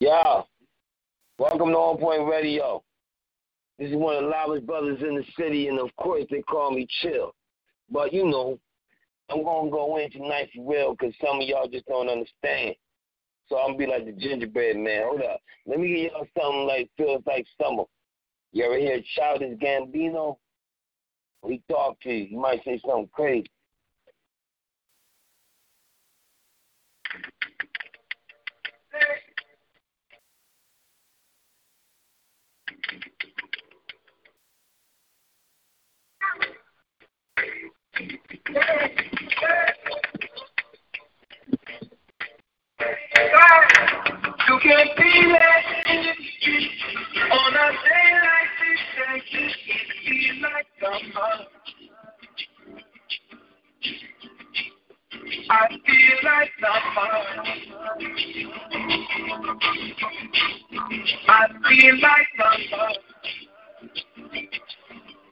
Yeah. Welcome to On Point Radio. This is one of the loudest brothers in the city, and of course, they call me Chill. But you know, I'm to go in tonight for real because some of y'all just don't understand. So I'm gonna be like the gingerbread man. Hold up. Let me give y'all something like feels like summer. You ever hear Childish Gambino? He talk to you. He might say something crazy. You can feel it on a day like this. Feel like summer. I feel like summer. You. I feel like summer.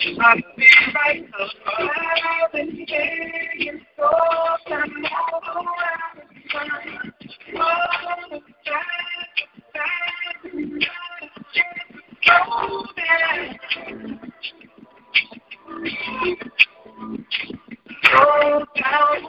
like summer. She feel like. I feel like summer. I've been staying so I'm all around the. All the time, what was in time,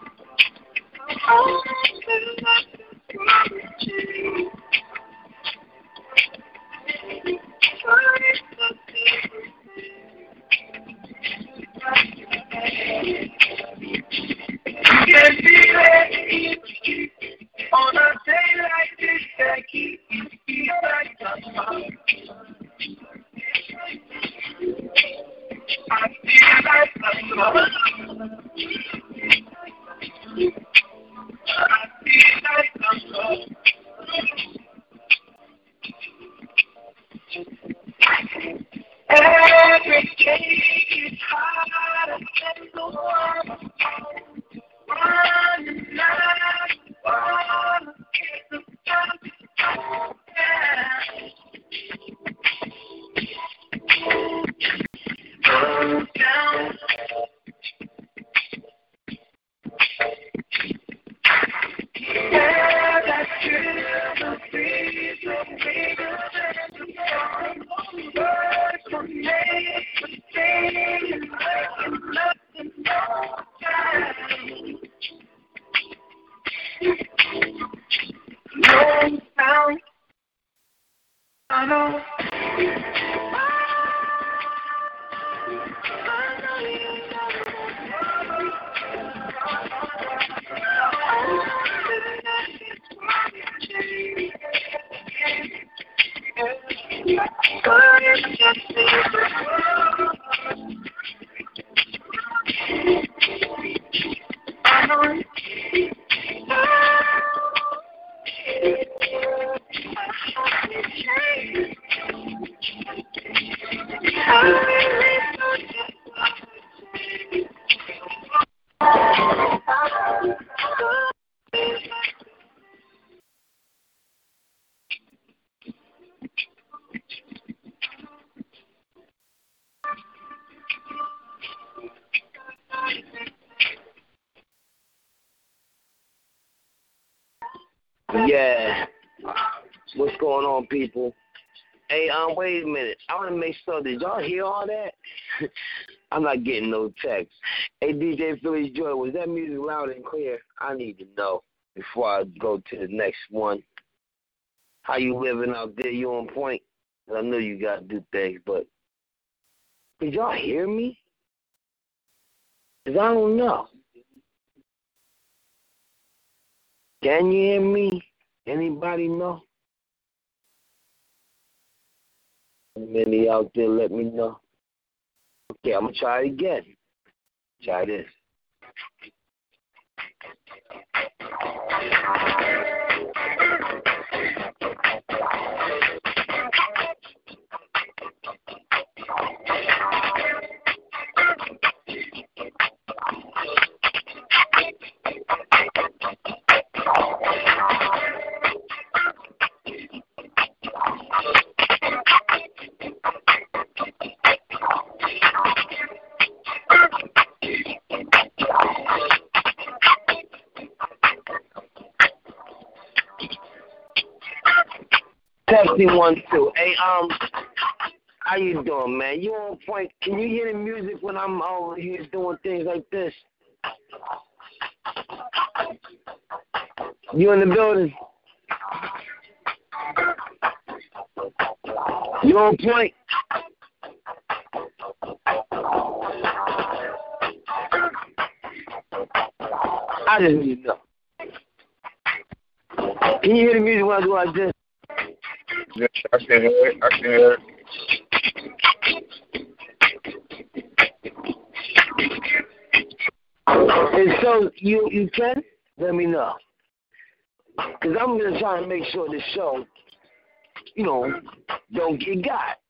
I feel a like summer. Every day is harder than the one. One night, one kiss of time. Go down. Did y'all hear all that? I'm not getting no text. Hey, DJ Philly Joy, was that music loud and clear? I need to know before I go to the next one. How you living out there? You on point? I know you got to do things, but did y'all hear me? Cause I don't know. Can you hear me? Anybody know? Many out there, let me know. Okay, I'm gonna try it again. Try this. Testing one two. Hey, um, how you doing, man? You on point? Can you hear the music when I'm over here doing things like this? You in the building? You on point? I just need to know. Can you hear the music when I do like this? Yes, I can hear it. I can hear it. And so you you can let me know, cause I'm gonna try to make sure this show, you know, don't get got.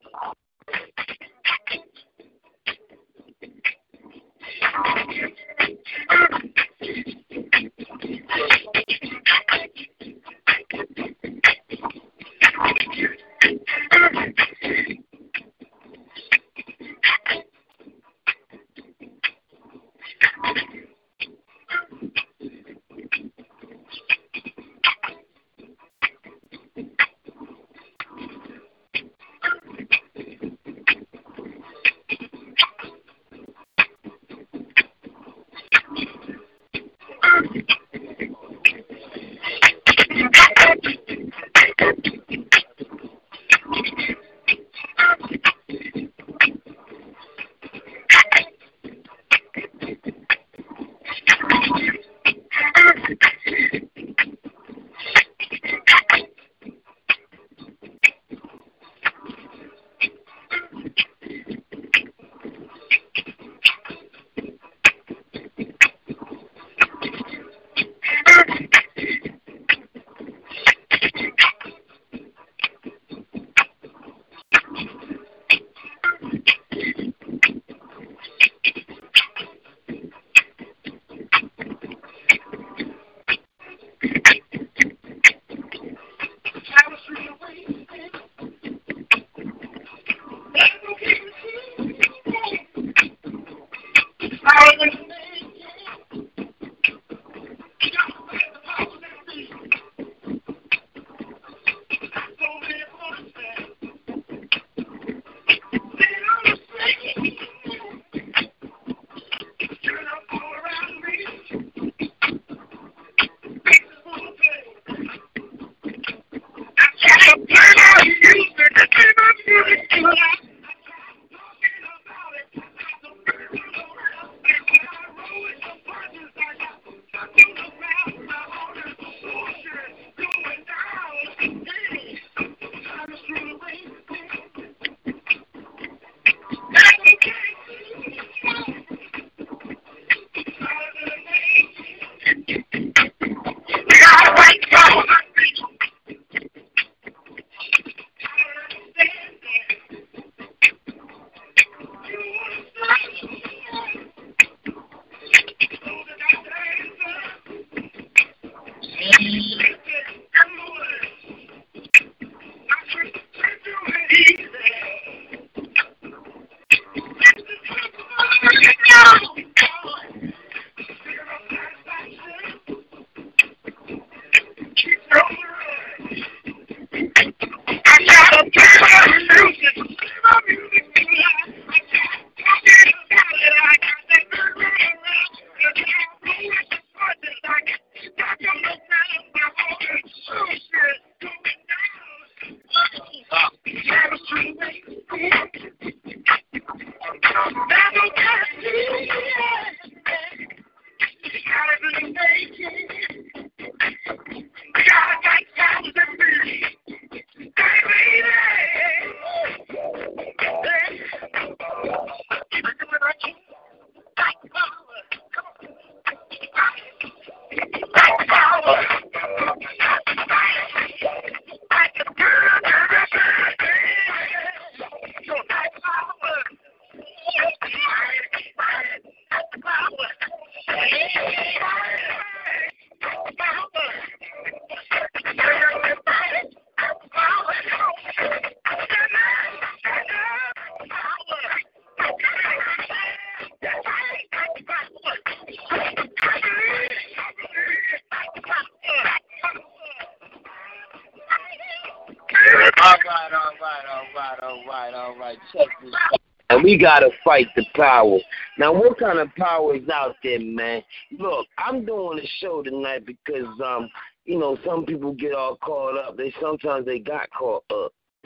We gotta fight the power. Now, what kind of power is out there, man? Look, I'm doing a show tonight because, um, you know, some people get all caught up. They sometimes they got caught up.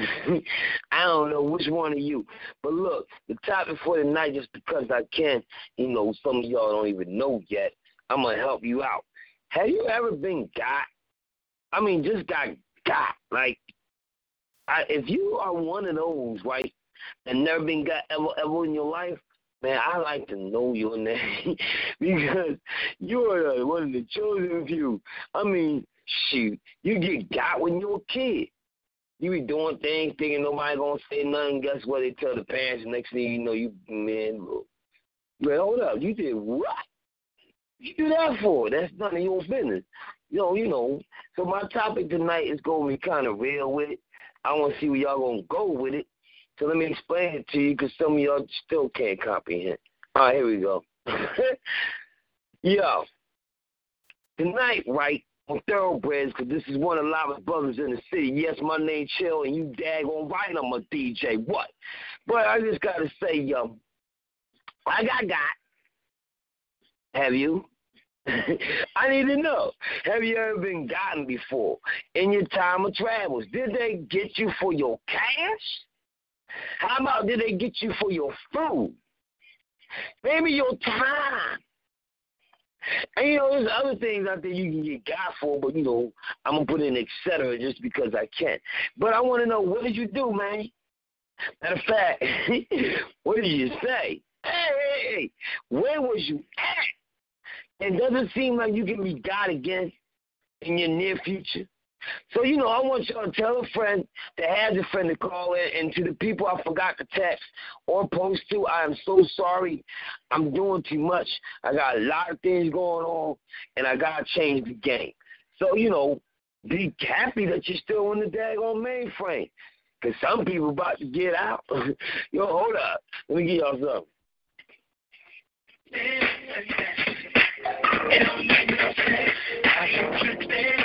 I don't know which one of you, but look, the topic for tonight, just because I can, you know, some of y'all don't even know yet. I'm gonna help you out. Have you ever been got? I mean, just got got. Like, I, if you are one of those, right, and never been got ever ever in your life, man, I like to know your name because you are one of the chosen few. I mean, shoot, you get got when you were a kid. You be doing things thinking nobody gonna say nothing. Guess what? They tell the parents. The next thing you know, you man, man, hold up. You did what? You do that for? That's none of your business. You know, you know. So my topic tonight is gonna be kind of real with it. I want to see where y'all gonna go with it. So let me explain it to you, because some of y'all still can't comprehend. All right, here we go. Yo, tonight, right? on Thoroughbreds, because this is one of the loudest brothers in the city. Yes, my name Chill, and you daggone right I'm a DJ. What? But I just got to say, yo, I got got. Have you? I need to know. Have you ever been gotten before in your time of travels? Did they get you for your cash? How about did they get you for your food? Maybe your time. And you know, there's other things out there you can get God for, but you know, I'm gonna put in et cetera just because I can. But I want to know what did you do, man? Matter of fact, what did you say? Hey, hey, hey, where was you at? And does it seem like you can be God again in your near future? So, you know, I want y'all to tell a friend that has a friend to call in, and to the people I forgot to text or post to, I am so sorry. I'm doing too much. I got a lot of things going on, and I got to change the game. So, you know, be happy that you're still in the daggone mainframe. Because some people about to get out. Yo, hold up. Let me get y'all something. I.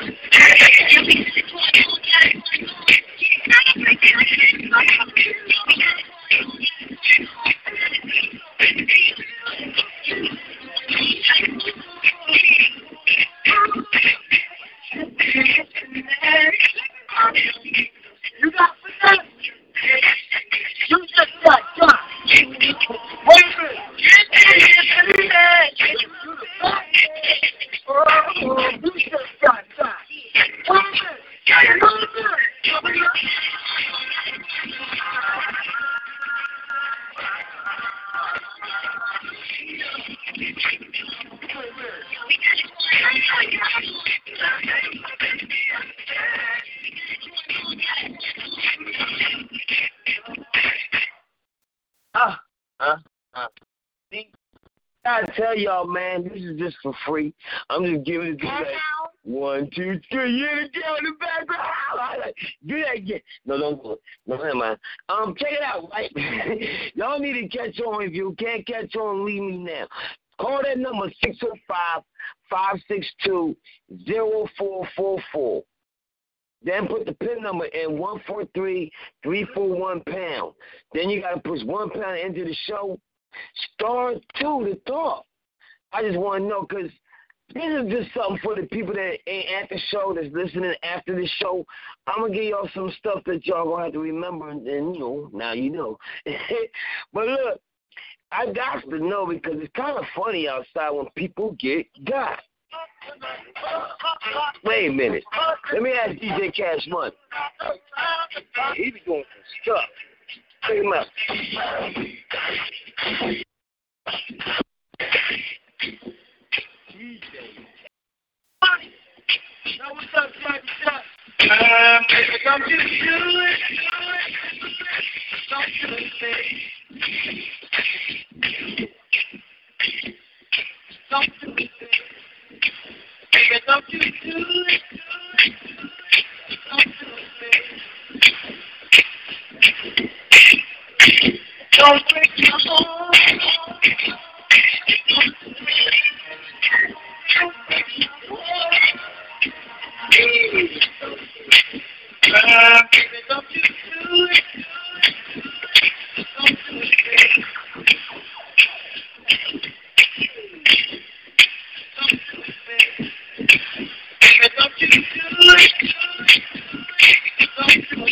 jumping man, this is just for free. I'm just giving it to you. One, two, three. Yeah, the girl in the background. Do that again. No, don't do it. No, never mind. Um, check it out, right? y'all need to catch on. If you can't catch on, leave me now. Call that number 605 562 0444. Then put the PIN number in 143341 pound. Then you got to push one pound into the show. Star two to talk. I just want to know because this is just something for the people that ain't at the show, that's listening after the show. I'm to give y'all some stuff that y'all to have to remember, and, and, you know, now you know. but look, I got to know because it's kind of funny outside when people get got. Wait a minute. Let me ask DJ Cash Money. He be doing some stuff. Check him out. Now what's up, Shot? Um, don't you do it, it. Don't do it, don't do it, baby. Don't break heart. Break heart. Uh, you do it. Don't it. Don't do it, baby. Baby, don't you do it. Don't do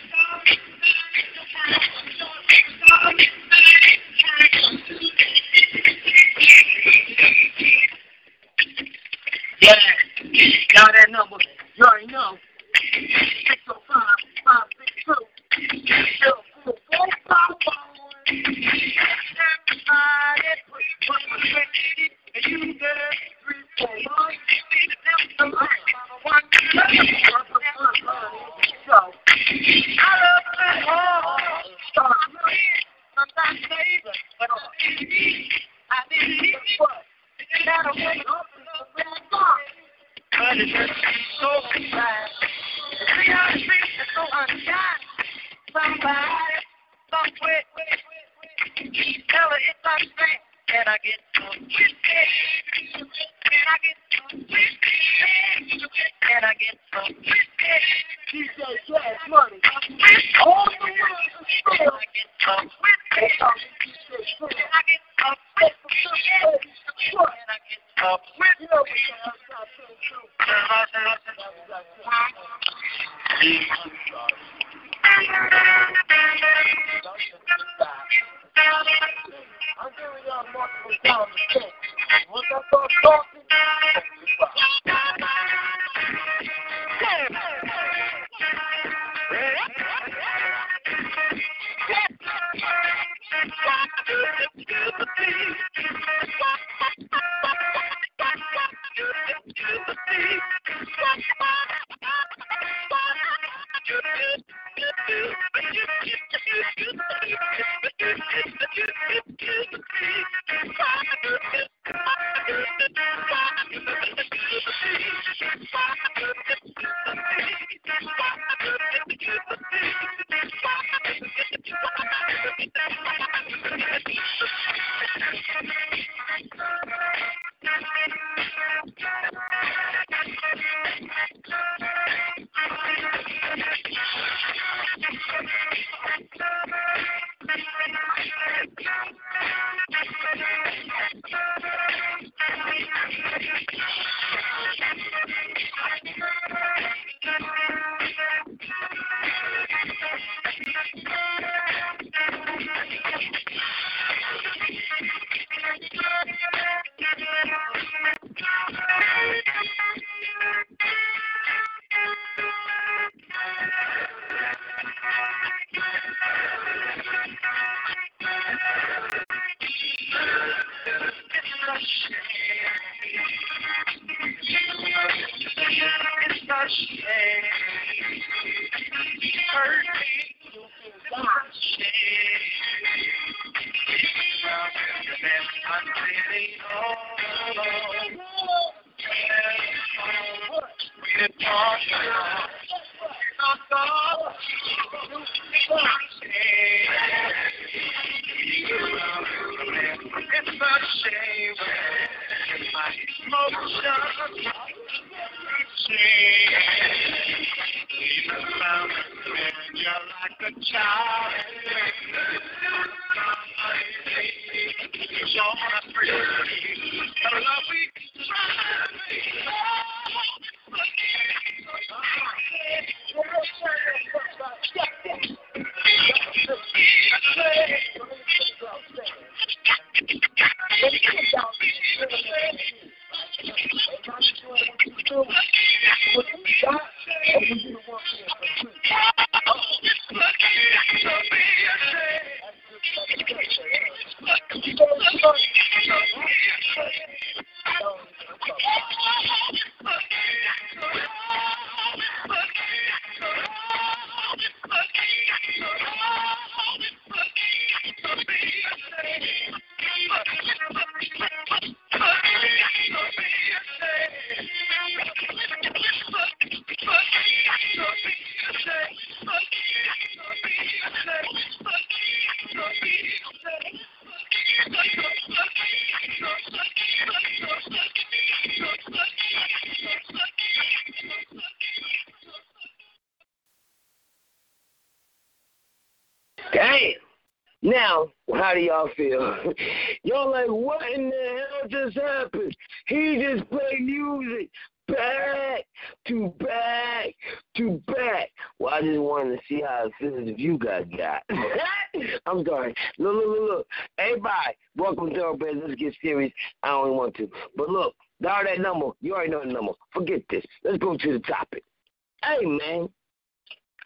man.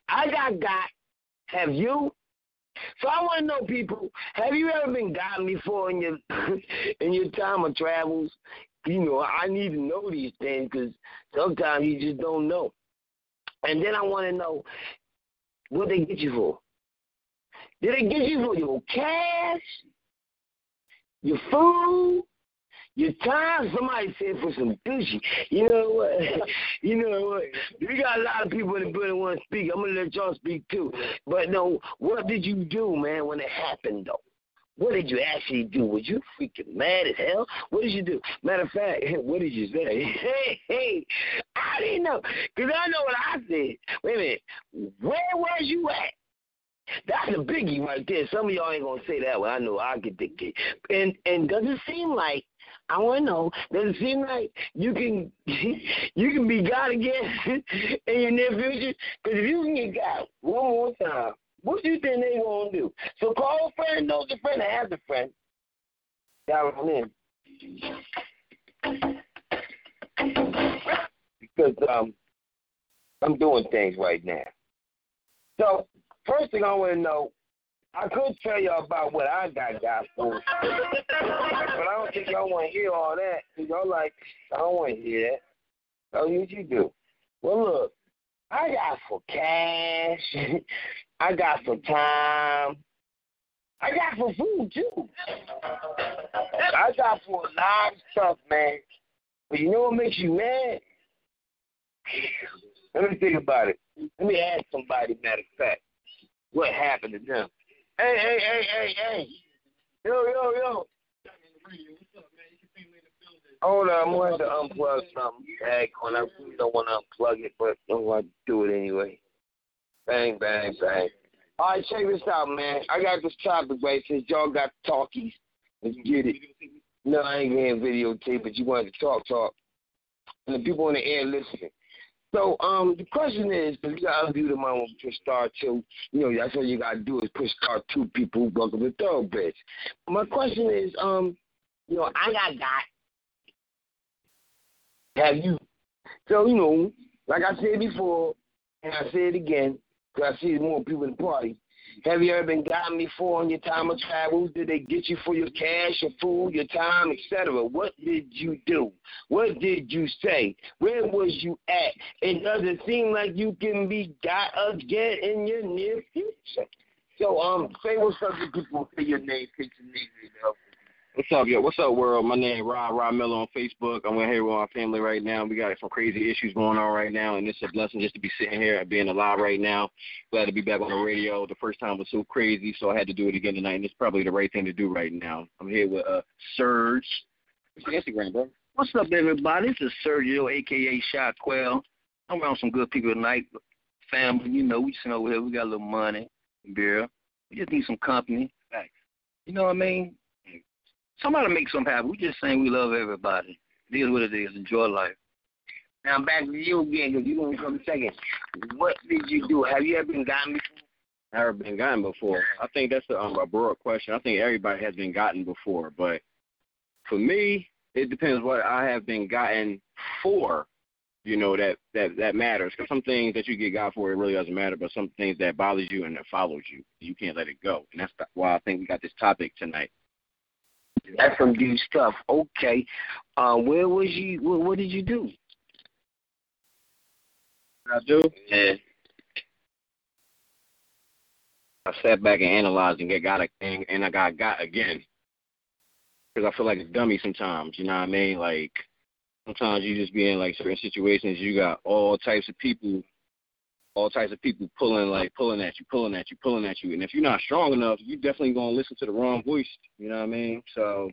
I got got. Have you? So I want to know, people, have you ever been gotten before in your in your time of travels? You know, I need to know these things because sometimes you just don't know. And then I want to know what they get you for. Did they get you for your cash, your food, your time? Somebody said for some sushi. You know what? You know what? We got a lot of people in the building want to speak. I'm gonna let y'all speak too. But no, what did you do, man, when it happened though? What did you actually do? Was you freaking mad as hell? What did you do? Matter of fact, what did you say? Hey, hey, I didn't know. Because I know what I said. Wait a minute. Where was you at? That's a biggie right there. Some of y'all ain't gonna say that one. I know I get the kid. And and does it seem like I want to know. Does it seem like you can you can be God again in your near future? Because if you can get God one more time, what do you think they gonna do? So call a friend, knows a friend, and has a friend. Down in. Because um, I'm doing things right now. So first thing I want to know, I could tell y'all about what I got got for, but I don't think y'all want to hear all that. Y'all like, I don't want to hear that. Oh, so what you do? Well, look, I got for cash. I got for time. I got for food too. I got for a lot of stuff, man. But you know what makes you mad? Let me think about it. Let me ask somebody, matter of fact, what happened to them. Hey, hey, hey, hey, hey. Yo, yo, yo. Hold on, I'm going to unplug something. Heck, when I really don't want to unplug it, but I'm going to do it anyway. Bang, bang, bang. All right, check this out, man. I got this topic, right? Since y'all got talkies, let's get it. No, I ain't getting videotape, but you wanted to talk, talk. And the people on the air listening. So, um, the question is, because you gotta people the want to push star two. You know, that's all you got to do is push star two people. Welcome to Thoroughbreds. My question is, um, you know, I got got. Have you? So, you know, like I said before, and I say it again, because I see more people in the party. Have you ever been gotten before on your time of travel? Did they get you for your cash, your food, your time, etc.? What did you do? What did you say? Where was you at? It seem like you can be got again in your near future? So, um, say what's up to people. Say your name, your name, you know. What's up, yo? What's up, world? My name is Rod Rod Miller on Facebook. I'm here with my family right now. We got some crazy issues going on right now, and it's a blessing just to be sitting here and being alive right now. Glad to be back on the radio. The first time was so crazy, so I had to do it again tonight, and it's probably the right thing to do right now. I'm here with uh Serge. What's Instagram, bro? What's up, everybody? This is Sergio, aka Shot Quell. I'm around some good people tonight. Family, you know, we sitting over here. We got a little money, beer. We just need some company. You know what I mean? Somebody make something happen. We just saying we love everybody. It is what it is. Enjoy life. Now back to you again, because you're going to come second. What did you do? Have you ever been gotten before? Never been gotten before. I think that's a, um, a broad question. I think everybody has been gotten before, but for me, it depends what I have been gotten for. You know that that that matters. Because some things that you get got for it really doesn't matter, but some things that bothers you and that follows you, you can't let it go. And that's why I think we got this topic tonight. That's some deep stuff. Okay. Uh, where was you? What, what did you do? I do. Yeah. I sat back and analyzed and get got a, and, and I got got again because I feel like a dummy sometimes. You know what I mean? Like sometimes you just be in like certain situations. You got all types of people, all types of people pulling like pulling at you, pulling at you, pulling at you. And if you're not strong enough, you definitely gonna listen to the wrong voice. You know what I mean? So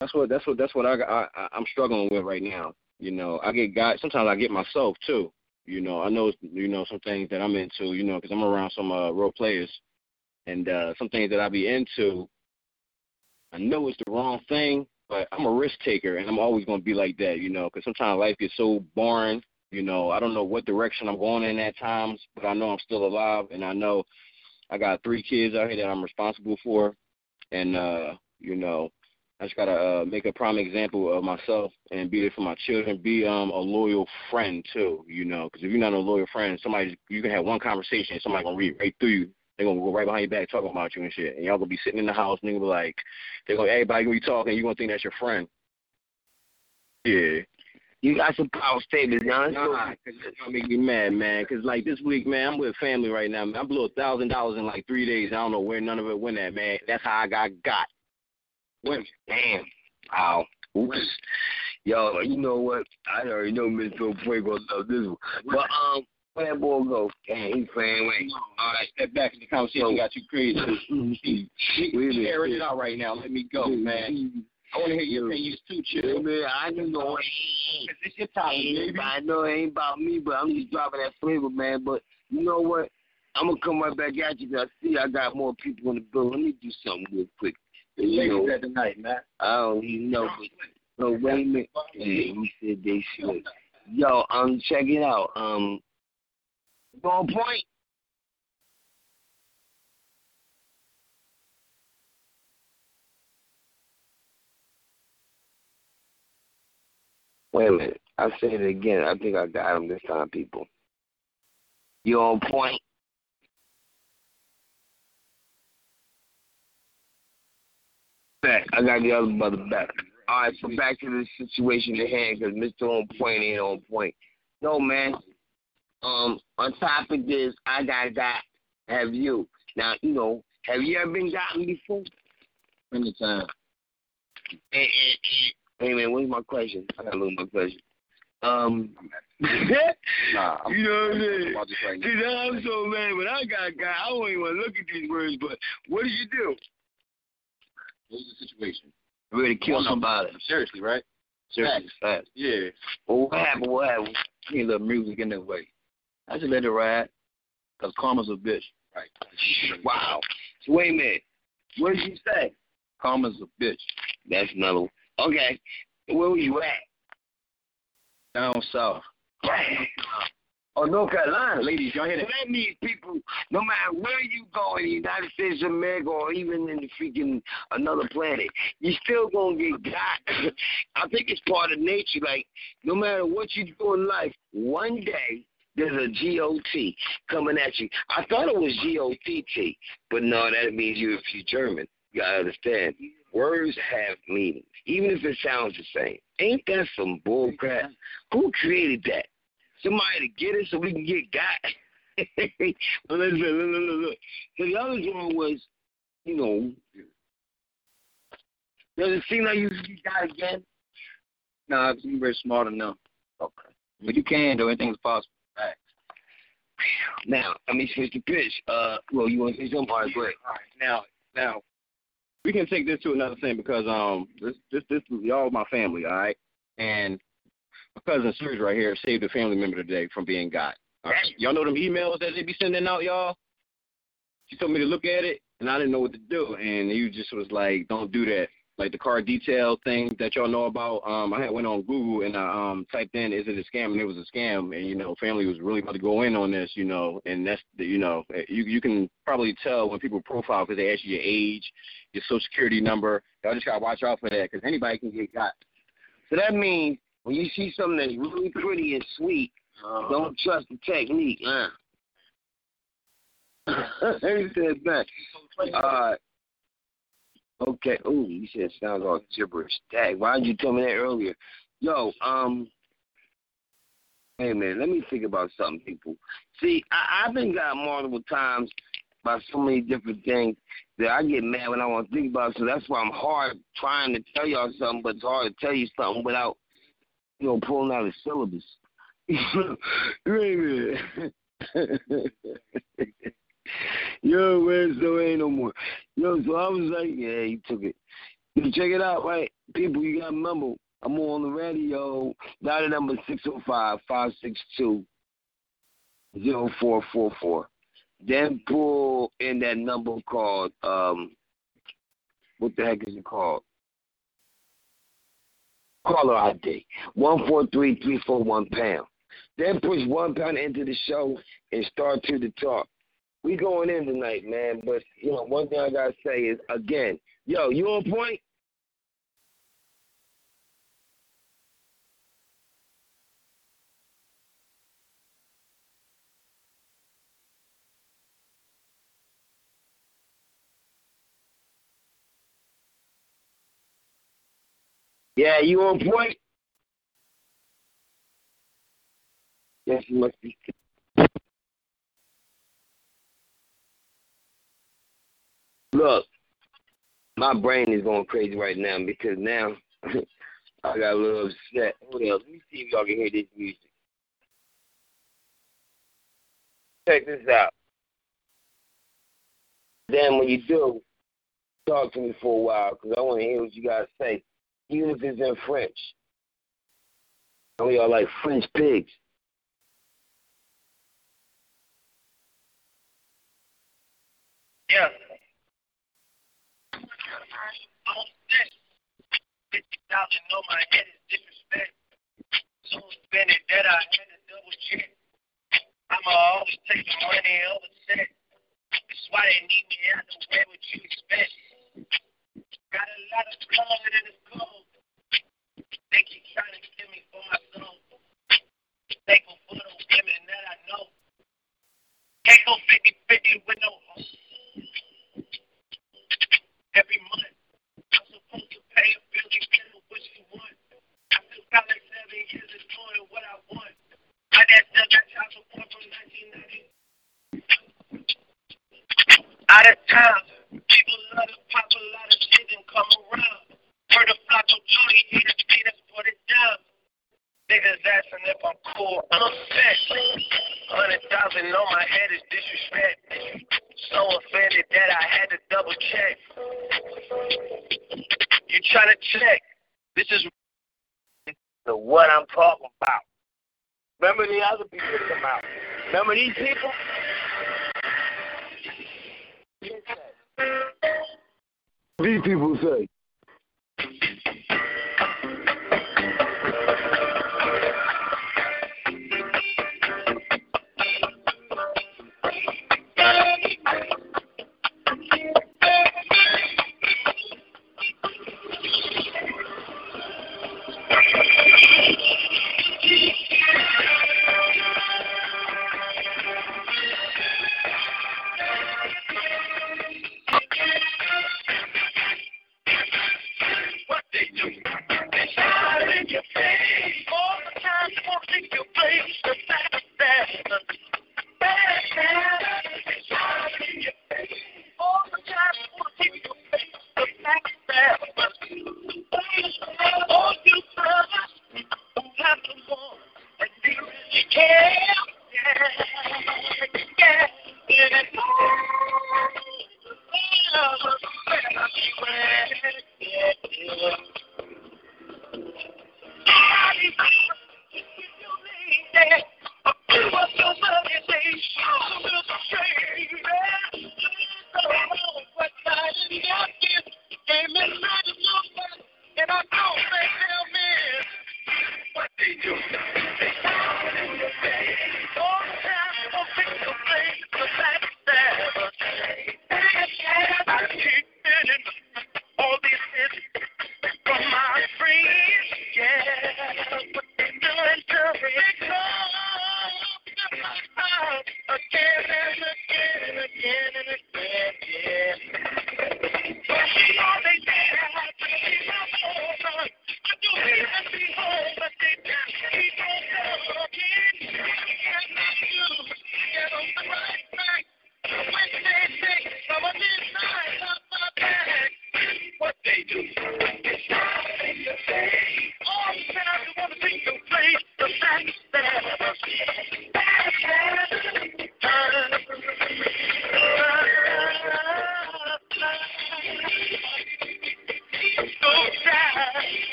that's what that's what that's what I, I I'm struggling with right now. You know, I get got sometimes I get myself too. You know, I know you know some things that I'm into. You know, because I'm around some uh, role players, and uh, some things that I be into. I know it's the wrong thing, but I'm a risk taker, and I'm always gonna be like that. You know, because sometimes life gets so boring. You know, I don't know what direction I'm going in at times, but I know I'm still alive, and I know I got three kids out here that I'm responsible for, and uh, you know, I just gotta uh, make a prime example of myself and be there for my children. Be um a loyal friend too, you know, because if you're not a loyal friend, somebody you can have one conversation, somebody gonna read right through you. They're gonna go right behind your back talking about you and shit, and y'all gonna be sitting in the house and they gonna be like, they're gonna everybody gonna be talking, you gonna think that's your friend. Yeah. You got some power statements, John. Nah, cause it's gonna make me mad, man. Cause like this week, man, I'm with family right now. Man. I blew a thousand dollars in like three days. I don't know where none of it went at, man. That's how I got got. Women. Damn. Wow. Oops. Yo, you know what? I already know Mr. Fuego love this one. But um, where that boy go? Damn, he playing with. All right, step back in the conversation. Got you crazy. He, he, he airing it out right now. Let me go, man. I want to hear your opinions too, chill. Man, I just know it ain't. Cause it's your topic, baby. I know it ain't about me, but I'm just dropping that flavor, man. But you know what? I'm gonna come right back at you. Cause I see I got more people in the building. Let me do something real quick. You know, Ladies tonight, man. I don't even know, but no, wait a minute. Yeah, he said they should. Yo, um, check it out. Um, on point? Wait a minute. I'll say it again. I think I got him this time, people. You on point? Back. I got the other brother back. All right, so back to the situation at hand because Mr. On Point ain't on point. No, man. Um, on topic is I got that. Have you now? You know Have you ever been gotten before? Many times. And, and, and, hey man, what's my question? I got a little more question. Um, Nah, I'm, you know what I'm saying? right now I'm so mad when I got got. I don't even want to look at these words. But what did you do? What's the situation? We ready to kill Well, somebody. Seriously, right? Seriously. Yeah. Well, what happened? What happened? Need a little music in that way. I just let it ride. Cause karma's a bitch. Right. Wow. So wait a minute. What did you say? Karma's a bitch. That's another. One. Okay. Where was you at? Down south. Oh, North Carolina. Ladies, y'all hear that? that means people, no matter where you go in the United States of America or even in the freaking another planet, you still gonna get got. I think it's part of nature. Like no matter what you do in life, one day there's a GOT coming at you. I thought it was GOTT, but no, that means you if you're German. You gotta understand. Words have meaning, even if it sounds the same. Ain't that some bull crap? Who created that? Somebody to get it so we can get got. well, listen, look, look, look. So the other one was, you know, does it seem like you you got again? Nah, I'm very smart enough. Okay. But you can though, anything's possible. Now, let me switch the pitch. Uh, well, you want to say something? All right, great. All right. Now, now, we can take this to another thing because um, this this this y'all my family, all right, and my cousin Serge right here saved a family member today from being got. All right? Y'all know them emails that they be sending out, y'all. She told me to look at it, and I didn't know what to do, and you just was like, "Don't do that." Like the car detail thing that y'all know about. Um, I had went on Google and I um typed in, "Is it a scam?" and it was a scam, and you know, family was really about to go in on this, you know, and that's the, you know, you you can probably tell when people profile because they ask you your age, your social security number. Y'all just gotta watch out for that because anybody can get got. So that means when you see something that's really pretty and sweet, don't trust the technique. Uh. Say back. Uh, okay. Ooh, you said it sounds all gibberish. Dang, why didn't you tell me that earlier? Yo, um, hey man, let me think about something, people. See, I, I've been got multiple times by so many different things that I get mad when I want to think about. it. So that's why I'm hard trying to tell y'all something, but it's hard to tell you something without, you know, pulling out a syllabus. Wait a minute. Yo, man, so ain't no more. Yo, so I was like, yeah, he took it. You check it out, right? People, you got to remember, I'm on the radio. Dial number 605 562 0444. Then pull in that number called, um, what the heck is it called? Caller ID, 143341 pound. Then push one pound into the show and start to the talk. We going in tonight, man. But you know, one thing I gotta say is again, yo, you on point? Yeah, you on point? Yes, you must be. Look, my brain is going crazy right now because now I got a little upset. Hold let me see if y'all can hear this music. Check this out. Then when you do, talk to me for a while because I want to hear what you guys say, even if it's in French. Some of y'all like French pigs. Yeah. Fifty thousand on my head is disrespect. So spend it I had to double check. I'ma always take the money over set. That's why they need me out the way what you expect. Got a lot of color in this cold. They keep trying to kill me for my soul. For women that I know. Can't go 50-50 with no hope. Every month, I'm supposed to pay a bill to get what you want. I still got like seven years of doing what I want. My dad still got child support from 1990. Out of town, come around. Heard a Flaco Johnny, he just paid us for the job. Niggas asking if I'm cool, I'm set. Hundred thousand on my head is disrespect. So offended that I had to double check. You try to check. This is the what I'm talking about. Remember the other people that come out. Remember these people? These people say.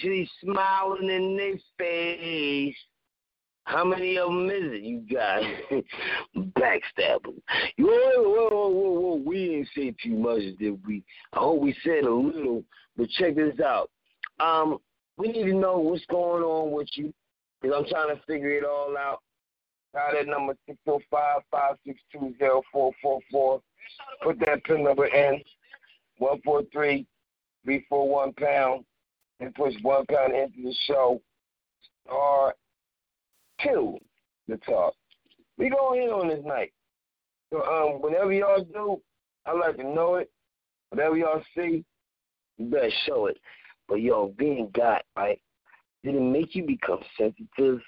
Actually smiling in their face. How many of them is it, you guys? Backstabbing. Whoa, whoa, whoa, whoa, whoa. We didn't say too much, did we? I hope we said a little, but check this out. Um, we need to know what's going on with you, because I'm trying to figure it all out. Call that number 605-562-0444. Put that pin number in. 143 341 pound and push one pound into the show or two the talk. We going in on this night. So um whenever y'all do, I like to know it. Whatever y'all see, you better show it. But yo, being God, right? Did it make you become sensitive?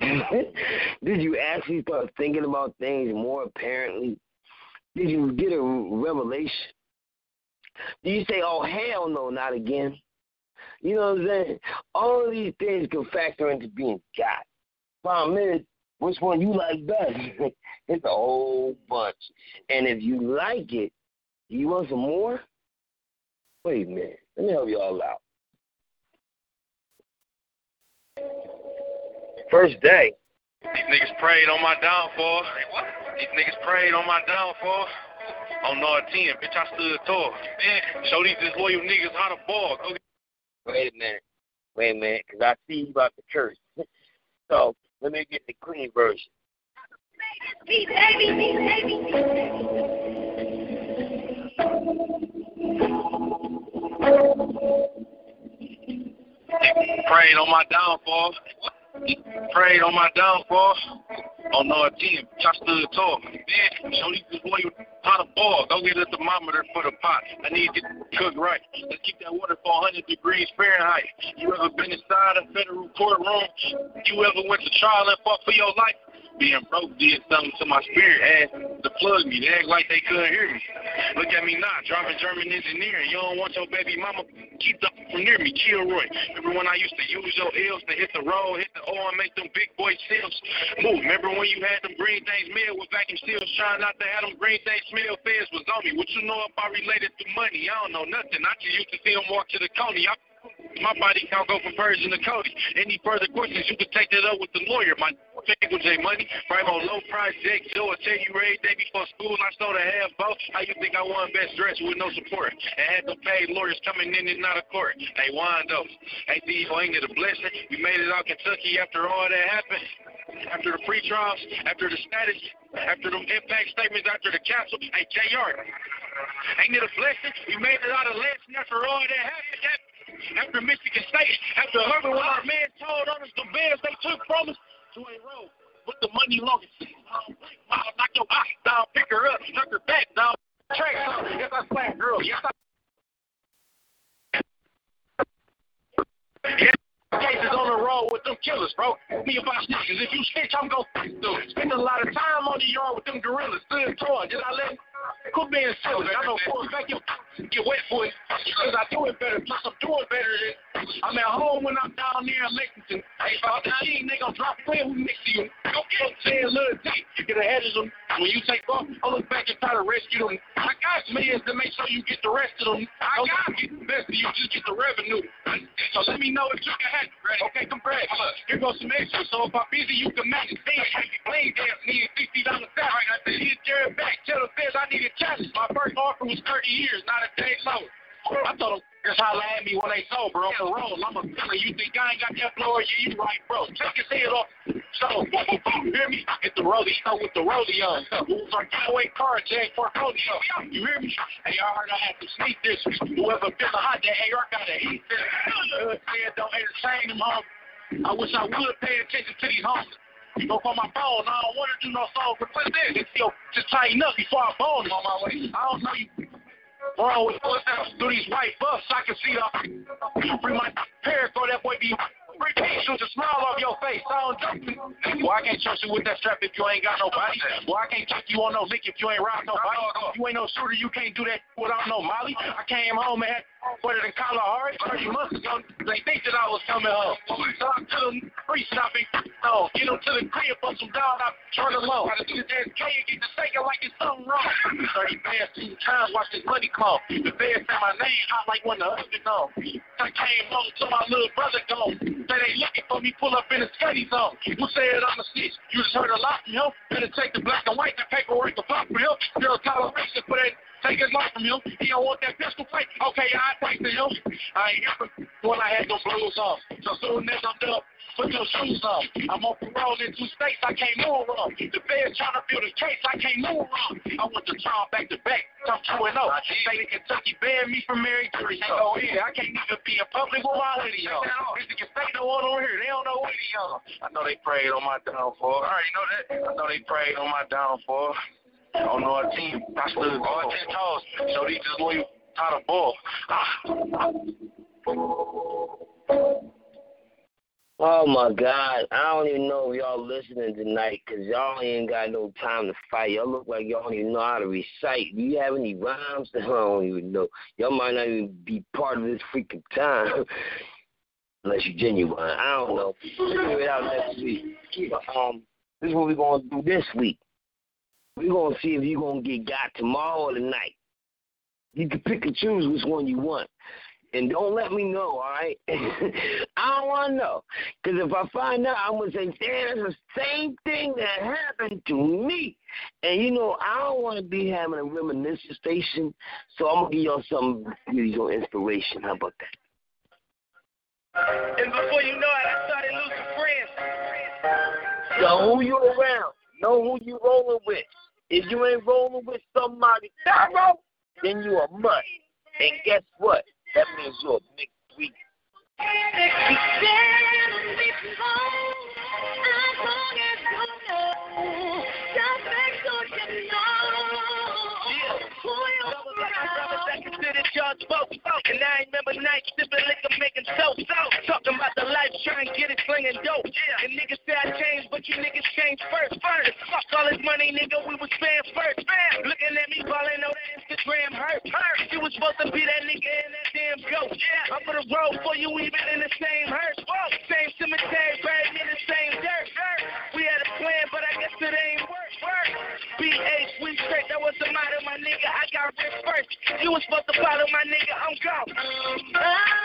Did you actually start thinking about things more apparently? Did you get a revelation? Do you say, oh, hell no, not again? You know what I'm saying? All of these things can factor into being God. Problem is, which one you like best? it's a whole bunch. And if you like it, you want some more? Wait a minute. Let me help you all out. First day. These niggas prayed on my downfall. These niggas prayed on my downfall. On Nord 10, bitch, I stood tall. Man, show these disloyal niggas how to ball. Go Wait a minute. Wait a minute, because I see you about to curse. so, Let me get the clean version. Prayed on my downfall. Prayed on my downfall. On no team, I stood tall. Man, show these boy pot of ball. Go get a thermometer for the pot. I need to cook right. Let's keep that water 400 degrees Fahrenheit. You ever been inside a federal courtroom? You ever went to trial and fought for your life? Being broke did something to my spirit, asked to plug me. They act like they couldn't hear me. Look at me now, driving German engineering. You don't want your baby mama keep up from near me, Kilroy. Remember when I used to use your L's to hit the road, hit the O, and make them big boy sales move? Remember when you had them green things mail with vacuum seals, trying not to have them green things smell? Feds was on me. What you know I related to money? I don't know nothing. I just used to see them walk to the coney. I my body count go from Persian to Cody. Any further questions, you can take that up with the lawyer. My nigga J Money, Right on low price Jake Joe, I tell you every day before school, I stole a half boat. How you think I won best dress with no support? And had to pay lawyers coming in and out of court. Hey, Wando, hey, Theo, ain't it a blessing? We made it out Kentucky after all that happened. After the free trials, after the status, after the impact statements, after the council. Hey, JR, ain't it a blessing? We made it out of Lansing after all that happened after Michigan State, after Herbert, when our man told on us the bears they took from us, to a road. Put the money long miles, knock your eye down, pick her up, knock her back down, track. Yes, I slap girl. Yes, I. Cases on the road with them killers, bro. Me about snitches. If you snitch, I'm gonna. Spend a lot of time on the yard with them gorillas. Stood tall. Did I let Quit being silly. I know for a fact get wet for it because I do it better. Plus, I'm doing better than I'm at home when I'm down there in Lexington. Hey, if I'm the team, they gonna drop play who next to you. Go get say a little D. Get ahead of them. When you take off, I look back and try to rescue them. I got millions to make sure you get the rest of them. I got get the best of you, just get the revenue. So let me know if you can have it. Okay, come back. Here goes some extra. So if I'm busy, you can match it. Hey, play dance, need sixty dollars salary. I here's Jared back. Tell the feds I need a challenge. My first offer was thirty years, not a day lower. I told them just holler at me when they sober on the road. I'm a fella. You think I ain't got that blower? Yeah, you right, bro. Take his head off. So, you hear me? Hit the rodeo with the rodeo. Who's our getaway car, Jay oh, Portfolio. You hear me? Hey, I heard I had to sneak this. Whoever feels hot, that AR got to heat this. Good said don't entertain them, home. I wish I would pay attention to these homies. You go on my phone. I don't want to do no song, what's this? It's still just tighten up before I bone on my way. I don't know you Oh, Bro, with through these white buffs, I can see the free my hair, so that boy be repeat, shoot a smile off your face. I don't. Boy, I can't trust you with that strap if you ain't got nobody. Boy, I can't take you on no lick if you ain't rock nobody. You ain't no shooter, you can't do that without no molly. I came home and had better than Kalahari 30 months ago. They think that I was coming home. So I tell them, I be, no, get them to the crib for some dog, I turn them low. Get that K and get the shaking like it's something wrong. 30 bands, two times, watch this money come. The feds say my name hot like when the husband gone. I came home to my little brother gone. They looking for me, pull up in a study zone. Who said I'm a snitch? You just heard a lot from him. Better take the black and white, the paperwork, the pop for him. Girl, toleration for that Take his life from him. He don't want that pistol fight. Okay, I take to him. I ain't ever when I had those blues on. So soon as I'm done, put your shoes on. I'm on parole in two states. I can't move wrong. The feds trying to build a case. I can't move wrong. I want the trial back to back. I'm 2 and 0. State of Kentucky banned me from Mary Jury. Oh, yeah. I can't even be in public with my hoodie on. Michigan State don't want on here. They don't know what he on. I know they prayed on my downfall. I already know that. I know they prayed on my downfall on our team. I stood all ten toes. So they just know you how to ball. Oh my God! I don't even know if y'all listening tonight because y'all ain't got no time to fight. Y'all look like y'all don't even know how to recite. Do you have any rhymes? I don't even know. Y'all might not even be part of this freaking time unless you're genuine. I don't know. Figure it out next week. Um, this is what we're gonna do this week. We're gonna see if you're gonna get got tomorrow or tonight. You can pick and choose which one you want. And don't let me know, all right? I don't want to know. Because if I find out, I'm going to say, damn, that's the same thing that happened to me. And, you know, I don't want to be having a reminiscence station, so I'm going to give y'all some some inspiration. How about that? And before you know it, I started losing friends. Know who you around. Know who you rolling with. If you ain't rolling with somebody thorough, then you a mutt. And guess what? That means you're a mixed Judge spoke, and I remember nights sipping liquor, making so so. Talking about the life, trying to get it, slinging dope. Yeah. And niggas say I changed, but you niggas changed first. First, fuck all this money, nigga, we was spend first. Bam. Looking at me, balling on that Instagram hurt. Hurt. You was supposed to be that nigga in that damn goat. Yeah. I'm gonna roll for you, even in the same hearse. Whoa. Same cemetery, buried in the same dirt. dirt. We had a plan, but I guess it ain't nigga. I got rich first. You was supposed to follow my nigga, I'm gone. Around.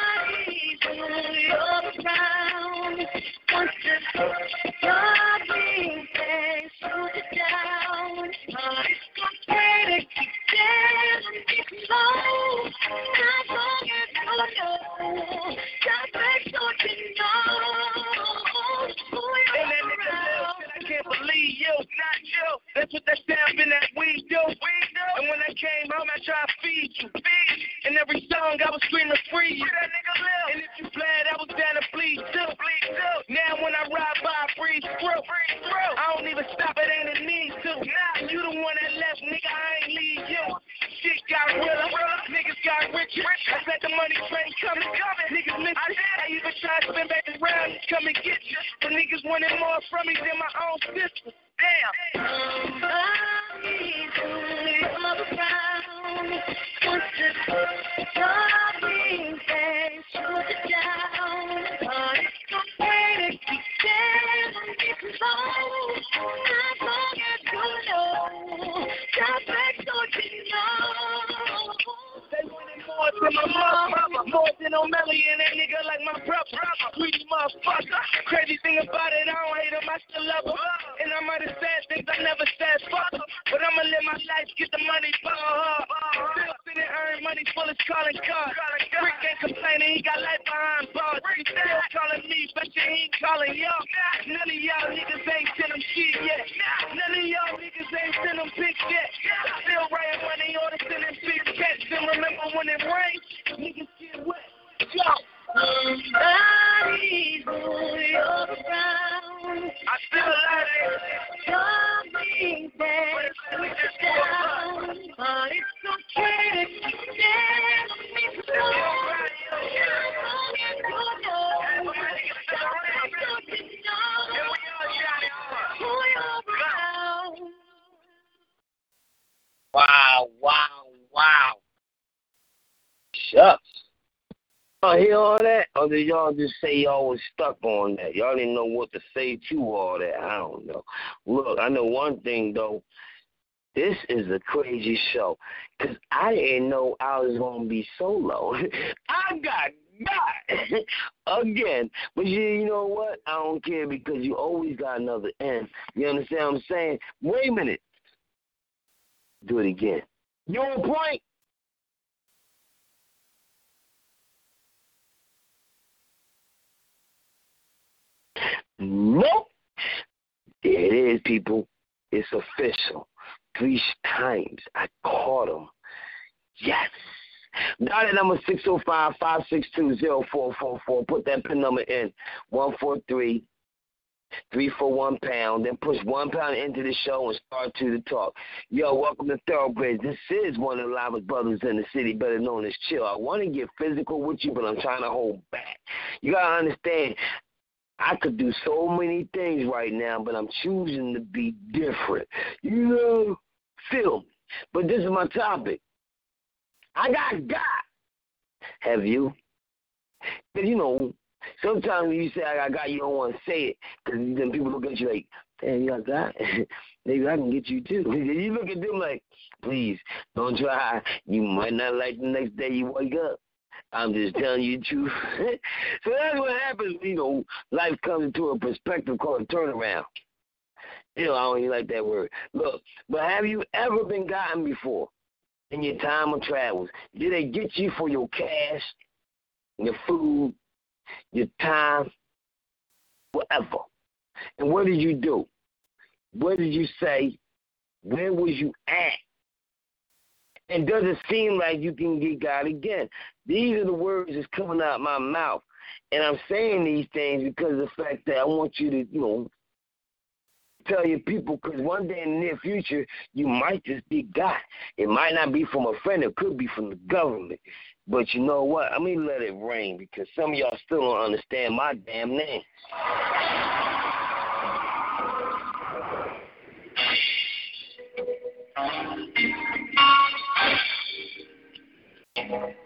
Y'all just say y'all was stuck on that? Y'all didn't know what to say to all that. I don't know. Look, I know one thing though. This is a crazy show. Cause I didn't know I was gonna be solo. I got got again. But you, you know what? I don't care because you always got another end. You understand what I'm saying? Wait a minute. Do it again. You on point? Nope. There it is, people. It's official. Three times I caught him. Yes. Dial at number 605-562-0444. Put that pin number in. 143 341 pound. Then push one pound into the show and start to the talk. Yo, welcome to Thoroughbreds. This is one of the loudest brothers in the city, better known as Chill. I want to get physical with you, but I'm trying to hold back. You got to understand, I could do so many things right now, but I'm choosing to be different. You know, feel me. But this is my topic. I got God. Have you? Because, you know, sometimes when you say I got God, you don't want to say it because then people look at you like, damn, you got God? Maybe I can get you too. You look at them like, please, don't try. You might not like the next day you wake up. I'm just telling you the truth. so that's what happens, you know, life comes into a perspective called a turnaround. You know, I don't even like that word. Look, but have you ever been gotten before in your time of travels? Did they get you for your cash, your food, your time, whatever? And what did you do? What did you say? Where was you at? And does it seem like you can get God again? These are the words that's coming out of my mouth. And I'm saying these things because of the fact that I want you to, you know, tell your people because one day in the near future, you might just be God. It might not be from a friend, it could be from the government. But you know what? Going to let it rain because some of y'all still don't understand my damn name.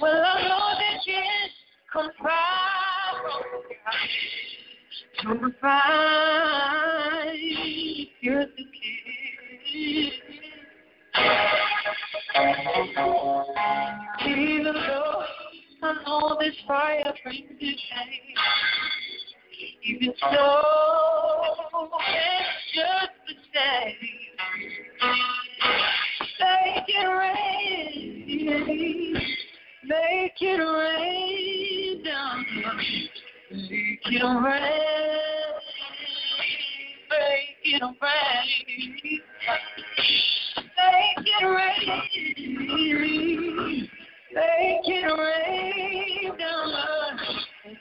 Well, I know that yes, come from to provide you're the key. Even though I know this fire brings you shame, even so, it's just the same. Make it rain, make it rain down, make it rain, make it rain. Make it rain, make it rain down,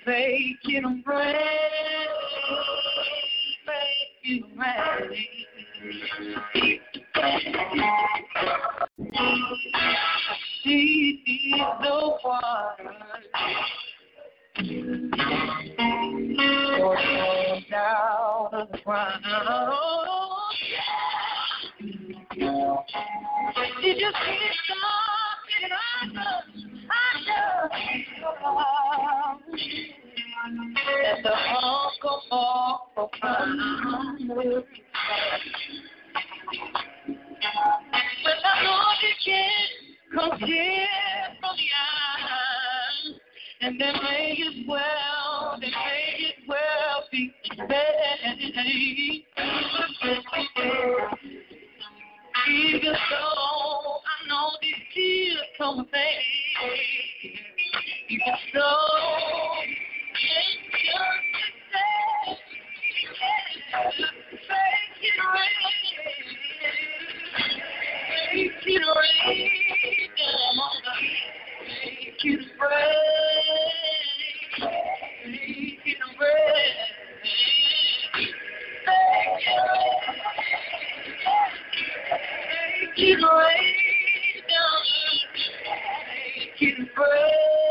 make it rain, make it rain. I water pouring down the ground. You something under, under? And the. But I know you can't come from the eyes. And they well, they well be. Even though I know come. Even though Make it rain. Make it rain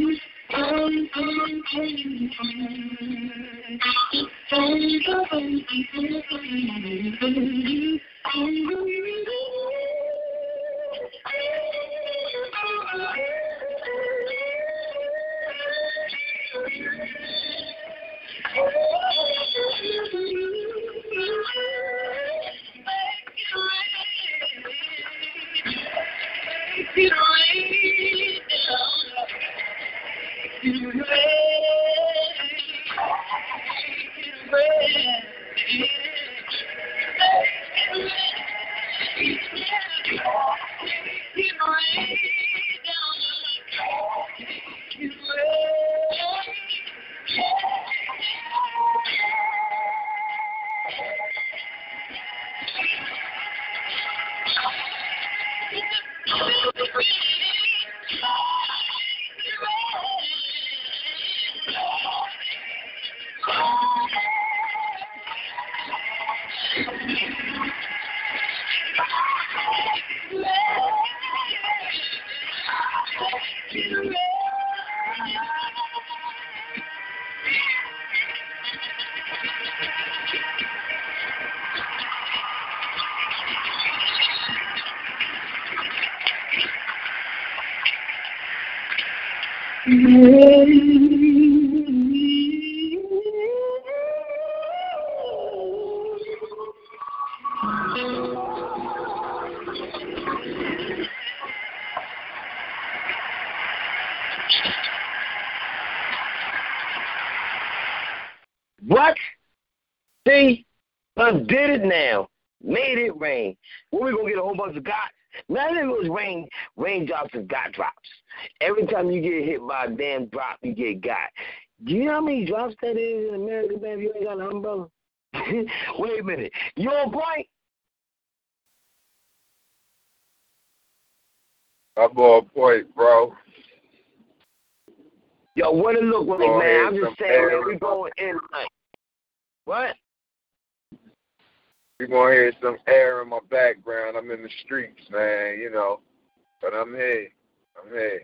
get hit by a damn drop, you get got. Do you know how many drops that is in America, man? If you ain't got an umbrella. Wait a minute. You on point? I'm on point, bro. Yo, what it look like, Go man? I'm just saying, man, we going in tonight. What? You're gonna hear some air in my background. I'm in the streets, man, you know. But I'm here. I'm here.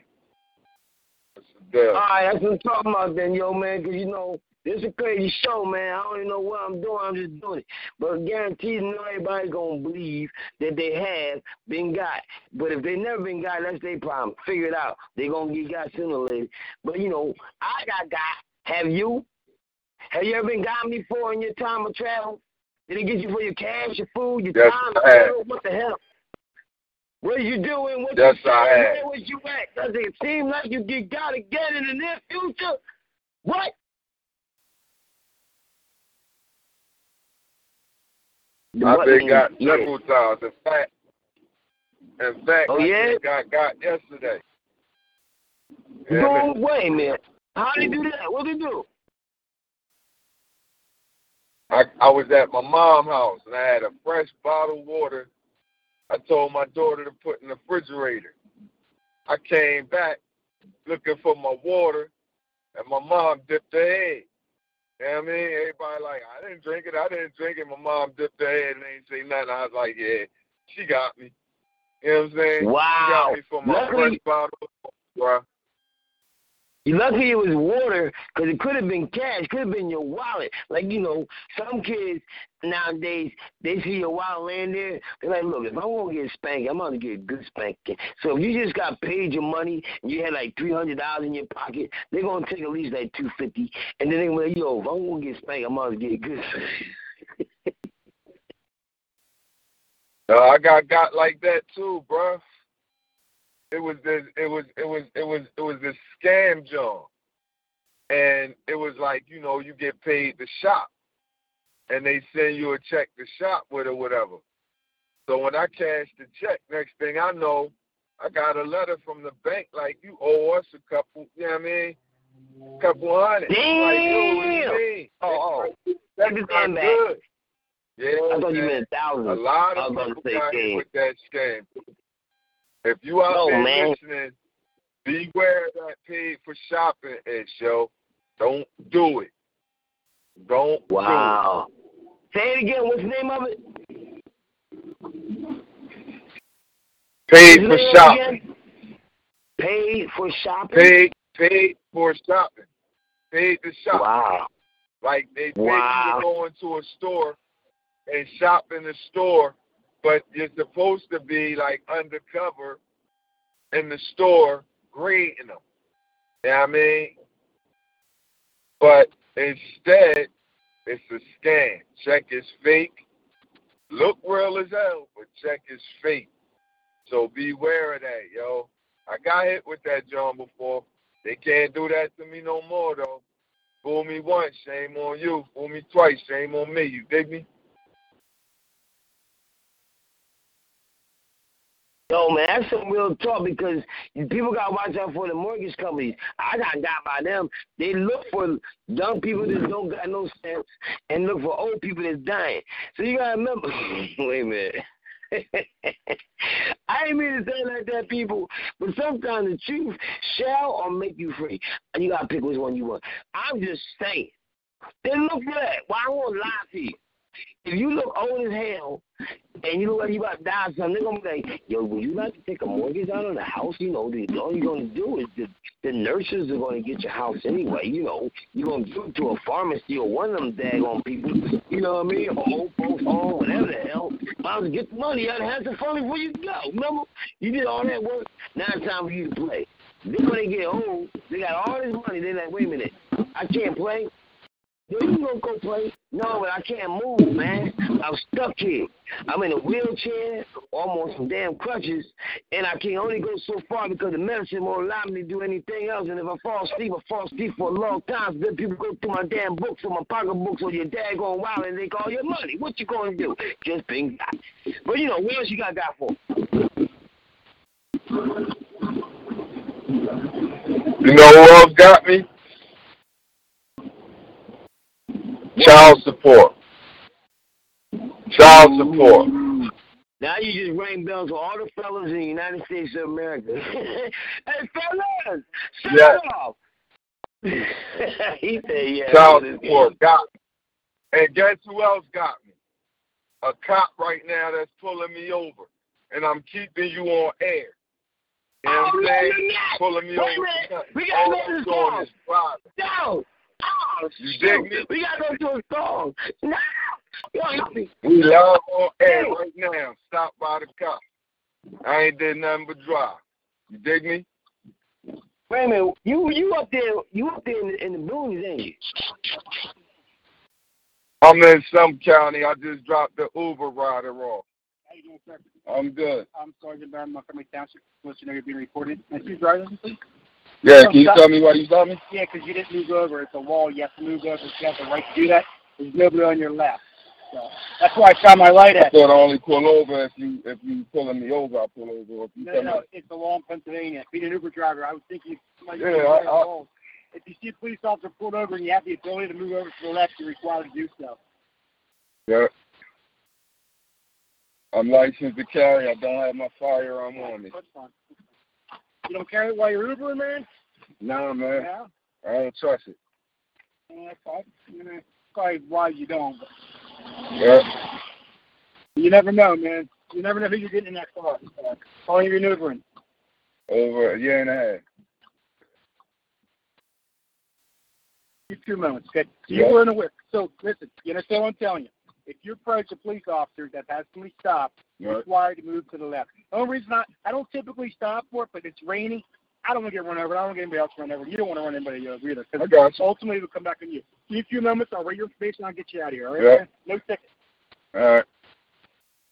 Deal? All right, that's what I'm talking about then, yo, man, 'cause you know, this is a crazy show, man. I don't even know what I'm doing. I'm just doing it. But guaranteed, not everybody going to believe that they have been got. But if they never been got, that's their problem. Figure it out. they going to get got sooner or later. But, you know, I got got. Have you? Have you ever been got before in your time of travel? Did it get you for your cash, your food, your Yes, time? What the hell? What you doing? What Yes, you I saying? Where was you at? Does it seem like you get got again in the near future? What? I've been got several times. In fact, in fact, Oh, I yeah? just got got yesterday. You Yeah, man. going wait a minute. How do that? What they do? I I was at my mom's house and I had a fresh bottle of water. I told my daughter to put in the refrigerator. I came back looking for my water, and my mom dipped her head. You know what I mean? Everybody like, I didn't drink it, I didn't drink it. My mom dipped her head and ain't say nothing. I was like, yeah, she got me. You know what I'm saying? She Wow. got me for my Luckily- bottle lucky it was water, 'cause it could have been cash, could have been your wallet. Like you know, some kids nowadays they see your wallet laying there, they're like, look, if I'm gonna get spanked, I'm gonna get a good spanking. So if you just got paid your money and you had like three hundred dollars in your pocket, they're gonna take at least like two fifty, and then they're like, yo, if I'm gonna get spanked, I'm gonna get a good. No, uh, I got got like that too, bruh. It was this it was it was it was it was this scam job. And it was like, you know, you get paid to shop. And they send you a check to shop with or whatever. So when I cashed the check, next thing I know, I got a letter from the bank like you owe us a couple you know what I mean? Couple hundred. I'm Like, yo, what do you Damn. mean? Oh, oh. That's Take the not back. good. Yeah, I thought you meant thousands. A lot I of people got hit with that scam. If you out No, there man. listening, beware of that paid for shopping and show. Don't do it. Don't Wow. Say it again. What's the name of it? do. Paid for shopping. again? Paid for shopping. Paid paid for shopping. Paid to shop. Wow. Like they pay Wow. you to go into a store and shop in the store, but you're supposed to be like undercover in the store grading them. You know what I mean? But instead, it's a scam. Check is fake. Look real as hell, but check is fake. So beware of that, yo. I got hit with that John before. They can't do that to me no more though. Fool me once, shame on you. Fool me twice, shame on me. You dig me? Yo, man, that's some real talk because people got to watch out for the mortgage companies. I got got by them. They look for young people that don't got no sense and look for old people that's dying. So you got to remember. wait a minute. I ain't mean to say like that, people, but sometimes the truth shall or make you free. And you got to pick which one you want. I'm just saying. They look for that. Well, I won't lie to you. If you look old as hell and you look like you about to die or something, they're gonna be like, yo, would you like to take a mortgage out on the house? You know, the, all you're gonna do is the the nurses are gonna get your house anyway. You know, you're gonna give it to a pharmacy or one of them daggone people. You know what I mean? Or folks home, whatever the hell. Might as well get the money out and have some fun before you go. Remember, you did all that work. Now it's time for you to play. Then when they get old, they got all this money. They're like, wait a minute, I can't play. Yo, you gonna go play? No, but I can't move, man. I'm stuck here. I'm in a wheelchair, almost some damn crutches, and I can only go so far because the medicine won't allow me to do anything else. And if I fall asleep, I fall asleep for a long time. Then people go through my damn books or my pocketbooks or your dad going wild and they call your money. What you gonna do? Just been got. But you know, what else you got got for? You know who else got me? Child support. Child support. Now you just ring bells for all the fellas in the United States of America. hey, fellas, shut Yeah. off. he said, yeah. Child support got me. And guess who else got me? A cop right now that's pulling me over. And I'm keeping you on air. You know what Oh, I'm saying? Pulling me Wait over. We gotta All go to I'm the doing song. is driving. No. Oh, You shoot. dig me? We gotta go to a song. No. Yo, you- We live on air right now. Stop by the cop. I ain't did nothing but drive. You dig me? Wait a minute. You you up there? You up there in the, in the boonies, ain't you? I'm in some county. I just dropped the Uber rider off. How you doing, sir? I'm good. I'm Sergeant Barron, Montgomery Township. Let you know you're being recorded. And you drive license, please? Yeah, can you tell me why you stopped me? Yeah, 'cause you didn't move over. It's a wall. You have to move over. You have the right to do that. There's nobody on your left. So that's why I shine my light at. I thought I only pull over if you if you pulling me over. I pull over. If you No, tell no, it's the law in Pennsylvania. Being an Uber driver, I was thinking. Like, Yeah, I- I- if you see a police officer pulled over and you have the ability to move over to the left, you're required to do so. yeah. I'm licensed to carry. I don't have my firearm on me. You don't carry it while you're Ubering, man? Nah, man. Yeah. I don't trust it. Yeah, that's. You know, probably why you don't. But Yeah. you never know, man. You never know who you're getting in that car. Uh, Only if you're Ubering. Over a year and a half. Two moments, okay? So Yeah. you were in a whip. So listen, you understand what I'm telling you? If you approach a police officer that has somebody stopped, you're Right. required to move to the left. The only reason I I don't typically stop for it, but it's raining. I don't want to get run over. I don't want to get anybody else run over. You don't want to run anybody over either. I Because got you. ultimately it'll come back on you. Give me a few moments. I'll write your information. I'll get you out of here. All right? Yeah. man? No ticket. All right.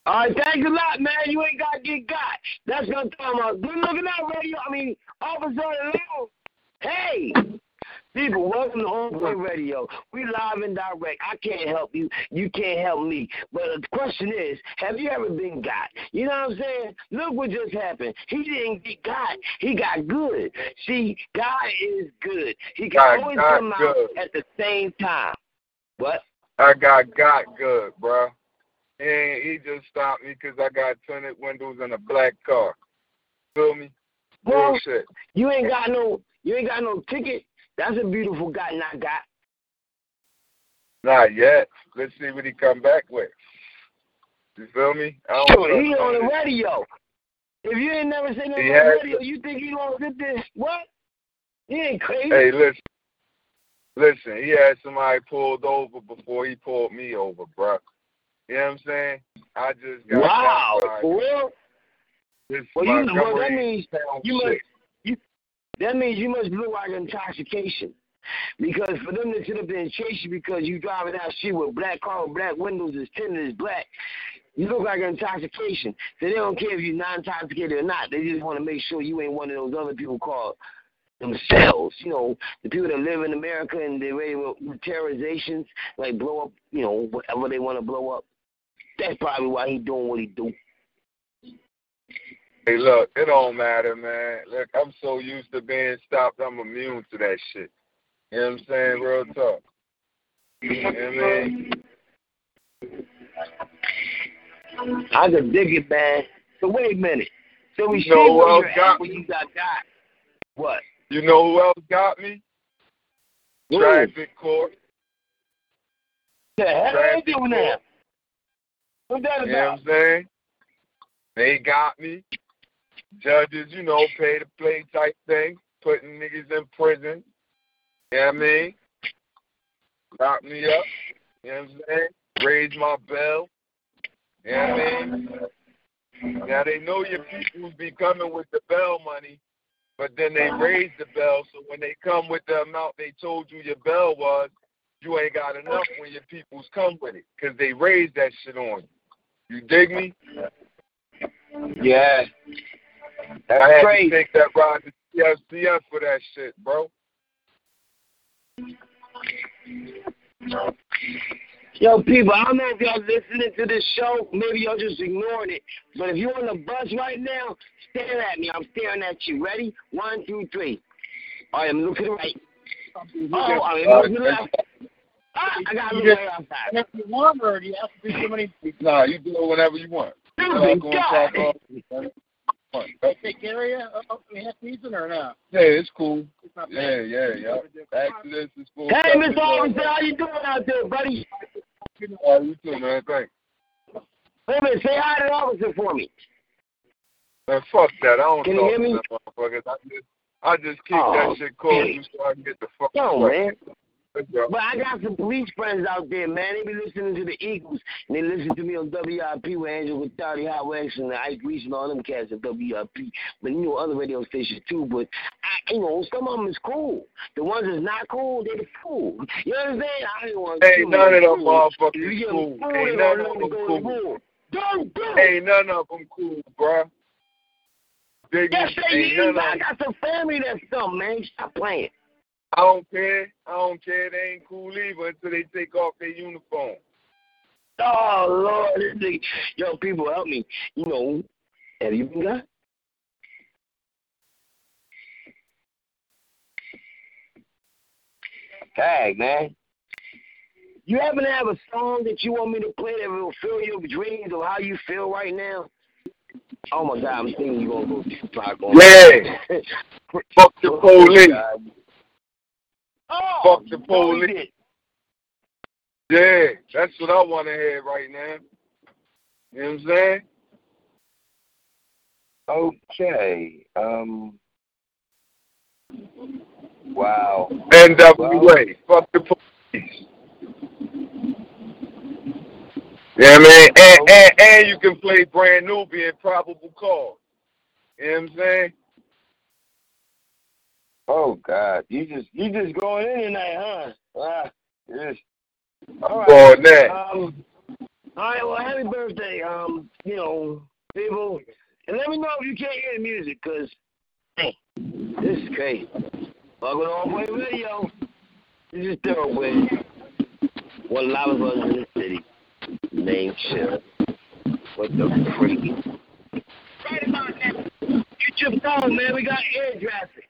All right, thanks a lot, man. You ain't got to get got. That's what I'm talking about. Good looking out, radio. I mean, Officer Alone. Hey, people, welcome to On Point Radio. We live and direct. I can't help you. You can't help me. But the question is, have you ever been got? You know what I'm saying? Look what just happened. He didn't get got. He got good. See, God is good. He can God always got come out at the same time. What? I got got good, bro. And he just stopped me because I got tinted windows in a black car. Feel me? Well, Bullshit. You ain't got no you ain't got no ticket. That's a beautiful guy not got. Not yet. Let's see what he come back with. You feel me? I don't Sure, he on the radio. If you ain't never seen him He on the radio, you think he gonna get this? What? He ain't crazy. Hey, listen. Listen, he had somebody pulled over before he pulled me over, bro. You know what I'm saying? I just got wow, got for real? Well, you, well, that means you must. That means you must look like intoxication. Because for them to sit up there and chase you because you driving that shit with black car with black windows as tinted as black, you look like intoxication. So they don't care if you're not intoxicated or not. They just want to make sure you ain't one of those other people called themselves. You know, the people that live in America and they're ready with terrorizations, like blow up, you know, whatever they want to blow up. That's probably why he doing what he do. Hey, look, it don't matter, man. Look, I'm so used to being stopped, I'm immune to that shit. You know what I'm saying? Real talk. You know what I mean? I could dig it, man. So wait a minute. So we You know who else got when you got got. What? You know who else got me? Who? Traffic court. The hell are they doing court. now? What's that You know what? I'm saying? They got me. Judges, you know, pay to play type thing, putting niggas in prison. You know what I mean? Lock me up. You know what I'm saying? Raise my bell. You know what I mean? Now they know your peoples be coming with the bell money, but then they raise the bell, so when they come with the amount they told you your bell was, you ain't got enough when your peoples come with it, because they raised that shit on you. You dig me? Yeah. That's I had crazy. to take that ride to CFCF for that shit, bro. Yo, people, I don't know if y'all listening to this show. Maybe y'all just ignoring it. But if you're on the bus right now, stare at me. I'm staring at you. Ready? One, two, three. All right, I'm looking to the right. Oh, I'm looking to the left. Ah, I got to look right outside. And if you want or do you have to do so many Nah, you do it whenever you want. Stupid Talk on, God. talk off. they take care of you uh, uh, half season or not? Yeah, it's cool. It's not Yeah, bad. yeah, yeah. Exodus is full. Hey, Mr. Officer, how you doing out there, buddy? All right, you too, man. Thanks. Wait a minute, say hi to the officer for me. Man, fuck that. I don't Can you talk hear to me? them motherfuckers. I just, I just keep Oh, that shit cold dang. so I can get the fuck No, away. man. But I got some police friends out there, man. They be listening to the Eagles, and they listen to me on WIP with Angel with Thirty Hot Wax and the Ike Reese and all them cats at WIP. But you know other radio stations too. But I, you know some of them is cool. The ones that's not cool, they the fool. You understand? I ain't want Ain't none of them motherfuckers cool. Ain't none of them to cool. Don't do it. Ain't none of them cool, bruh. Yes, they Ain't. I got some family that's something, man. Stop playing. I don't care. I don't care. They ain't cool either until they take off their uniform. Oh Lord, this nigga. Yo, people help me. You know, have you been got? Tag, man. You happen to have a song that you want me to play that will fill your dreams of how you feel right now? Oh my God, I'm thinking you're gonna go Tupac on. Yeah. Fuck the Oh, police. God. Oh, Fuck the police. didn't. Yeah, that's what I want to hear right now. You know what I'm saying? Okay. Um. Wow. NWA. Fuck the police. Yeah, man. And, and and you can play Brand Nubian probable cause. You know what I'm saying? Oh God, you just you just going in tonight, huh? Ah, yes. All right. For that. Um. All right. Well, happy birthday, um. You know, people, and let me know if you can't hear the music, cause, hey, this is crazy. Welcome to On Point Radio. This is Thoroughway. One loud buzz in the city. Name Chill. What the freak? Right about now. Get your phone, man. We got air traffic.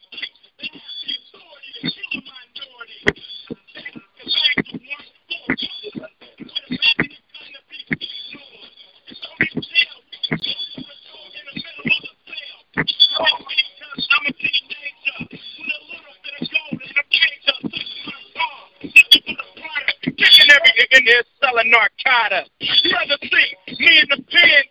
in there selling narcotics. Brother C, me in the pen,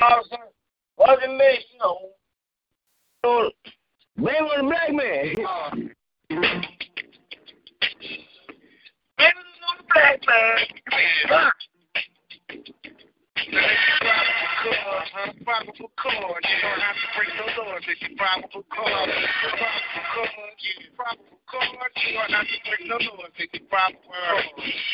Officer. Wasn't me, you know. So, blame on the black man. It on the black man. Probable cause, you don't have to break no laws if you probable cause. Probable cause, yeah. Probable cause, you don't have to break no laws if you probable cause.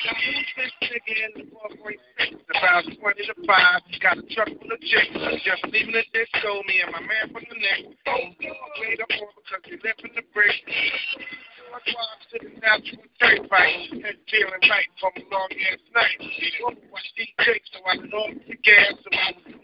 Now who's this nigga in the 446? About 20 to 5, got a truck full of chicks. Just leaving the disco, me and my man from the neck. Oh, wait up on because we live in the brick. That's why I'm sitting down to a dirt fight and feeling right from a long ass night. Oh, watch DJ so I know the gas, so I was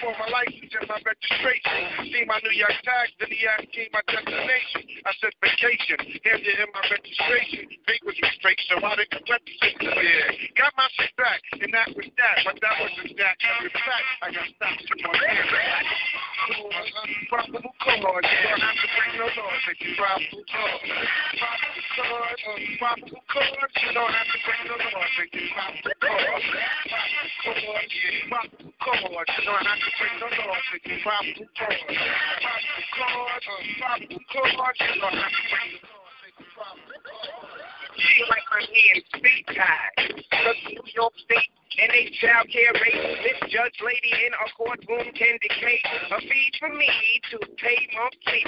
for my license and my registration. See my New York tags, then he asked me my destination. I said vacation. Handed him my registration. Big was straight, so I didn't represent the there. Got my shit back, and that was that. But that wasn't that. In fact, I got stopped to my hair. Probable cause, you don't have to bring no noise if you probable cause. Probable cause, probable cause, you don't have to bring no noise if you probable cause. Probable cause, probable cause, you don't have to bring no noise if you probable cause. Probable cause, uh, probable cause, you don't have to bring no noise Feel like my hands speed tied. Cause New York State and a child care rate. This judge lady in a courtroom can dictate a fee for me to pay monthly.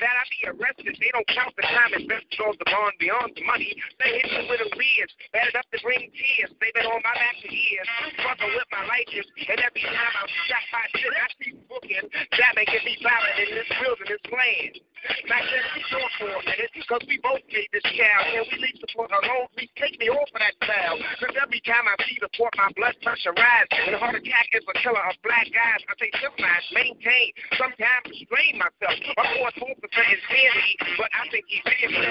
That I be arrested. They don't count the time invested on the bond beyond the money. They hit me with a arrears, bad enough to bring tears. They've been on my back for years. Struggle with my license, and every time I'm shot by shit, I see booking. That get me violent in this wilderness land. Back then, we short for a minute, because we both made this child. Can we leave support alone? Please take me off of that cloud. Because every time I see the port, my blood pressure rise. And heart attack is a killer of black guys. I say civilize, maintain, sometimes restrain myself. My poor four percent is sanity, but I think he's feeling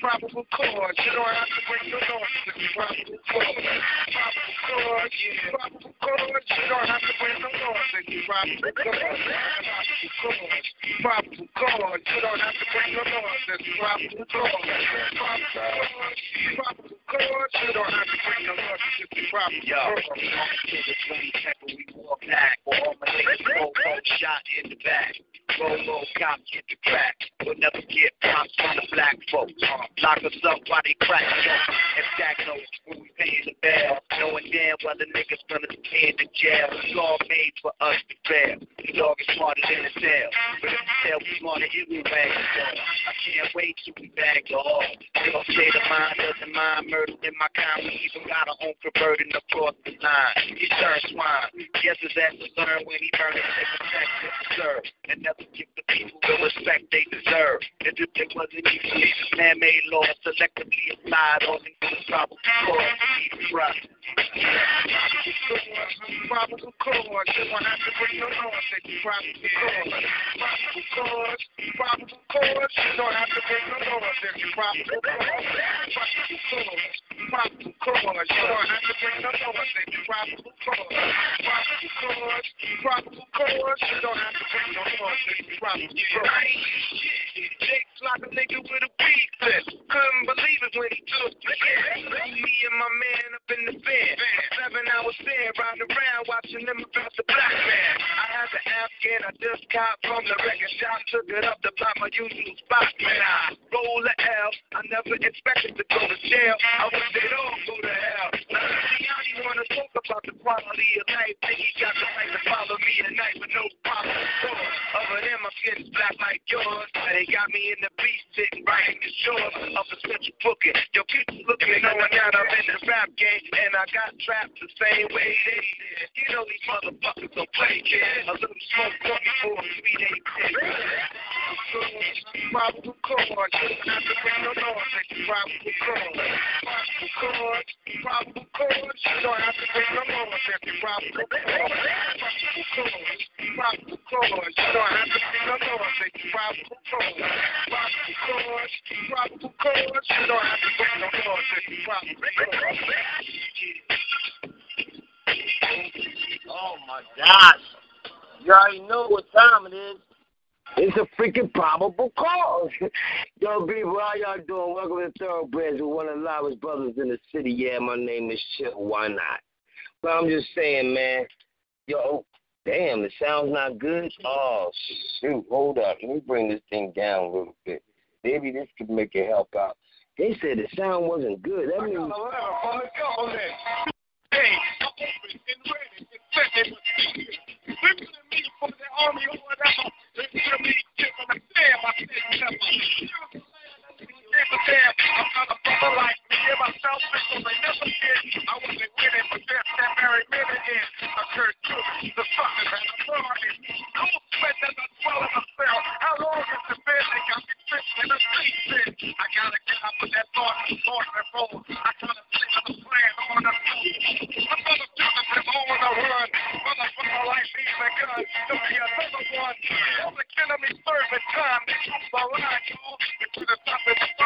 Probable cause, you bring no noise if you probable cause. Probable cause, probable cause, you don't have to bring no noise if you probable cause. Probable cause, you don't have to bring no noise if you cause, you don't have to bring no noise if you probable Yo, cause. to the 22nd, we walk back. All my niggas roll, roll, shot in the back. Roll, roll, cop, get the crack. We'll never get props from the black folks. Lock us up while they crack jokes and stack notes when we paying the bail. Knowing damn well the niggas gonna be in jail. It's all made for us to fail. The dog is smarter than the tail. But if the tail was smarter, it would wag the dog. I can't wait till we bag the all. They gon' say the mind doesn't mind murder in my kind. We even got our own converting across the line. He turned swine. Guess his ass was learned when he burned it. They protect and serve. And never give the people the respect they deserve. If it wasn't easy, man-made laws selectively applied on the probable cause. Probable cause, you don't have to bring noise if you probable cause. Probable cause, probable cause, you don't have to bring no Jake's like a nigga with a beat. Couldn't believe it when he took. Me and my man up in the van. Seven hours there, watching them about the black man. I had the Afghan, I just from the record shop. Took it up to buy my usual spot, man. I roll the L. I never expected to go to jail. I wish they'd all go to hell. Now, see, I don't wanna talk about the quality of life. Think he got the right to follow me at night with no problem. Other than my skin's black like yours. They got me in the beach sitting right in the shore of a central booking. Yo, people looking knowing that I'm in the rap game. And I got trapped the same way they did. You know these motherfuckers don't play, kid. A little smoke from me for a sweet eight Probable cause, have to bring no noise probable cause. Probable cause, probable cause, you don't have to bring no noise if you probable cause. Probable cause, you don't have to bring no noise probable cause. Probable cause, probable cause, you don't have to bring no if you probable cause. Oh my gosh. You already know what time it is. It's a freaking probable cause. Yo, people, how y'all doing? Welcome to Thoroughbreds with one of the loudest brothers in the city. Yeah, my name is Chip. Why not? But I'm just saying, man. Yo, damn, the sound's not good. Oh, shoot. Hold up. Let me bring this thing down a little bit. Maybe this could make it help out. They said the sound wasn't good. That means. Hey, I'm to me the to and myself because I never. I wasn't winning, that very minute in. I to the the. How long has it been? They got me in. I gotta get that thought. I gotta of the plan the I'm gonna do this for my life, another one. All serving time. They line, y'all. They in the they be a the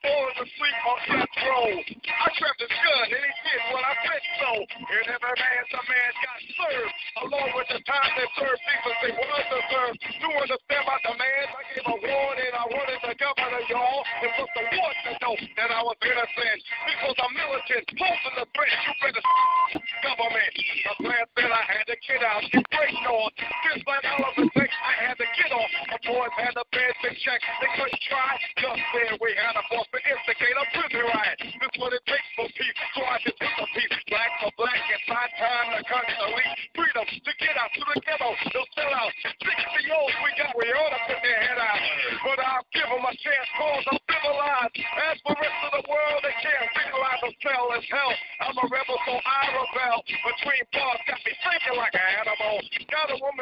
falling asleep on death row. I trapped his gun and he did what I said so. And every man, a man got served, along with the time they served people they was served. To understand my demands, I gave a warning. I wanted the governor, y'all, and put the war to know that I was innocent. Because I'm militant, posing the threat, you better government. The plan said I had to get out and break north. Just like the things. I had to get off. My boys had the bed to check. They couldn't try, just then we had a boss up and instigate a prison riot. This what it takes for peace, so I can take a peace, Black for black, it's high time to constantly freedom to get out to the ghetto. They'll sell out. 60 olds we got, we ought to put their head out. But I'll give them a chance, cause I'm civilized. As for the rest of the world, they can't legalize sell as hell. I'm a rebel, so I rebel. Between bars, got me thinking like an animal. Got a woman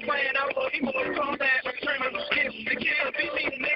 playing out for people who call that criminal. It's the kill. Beat me.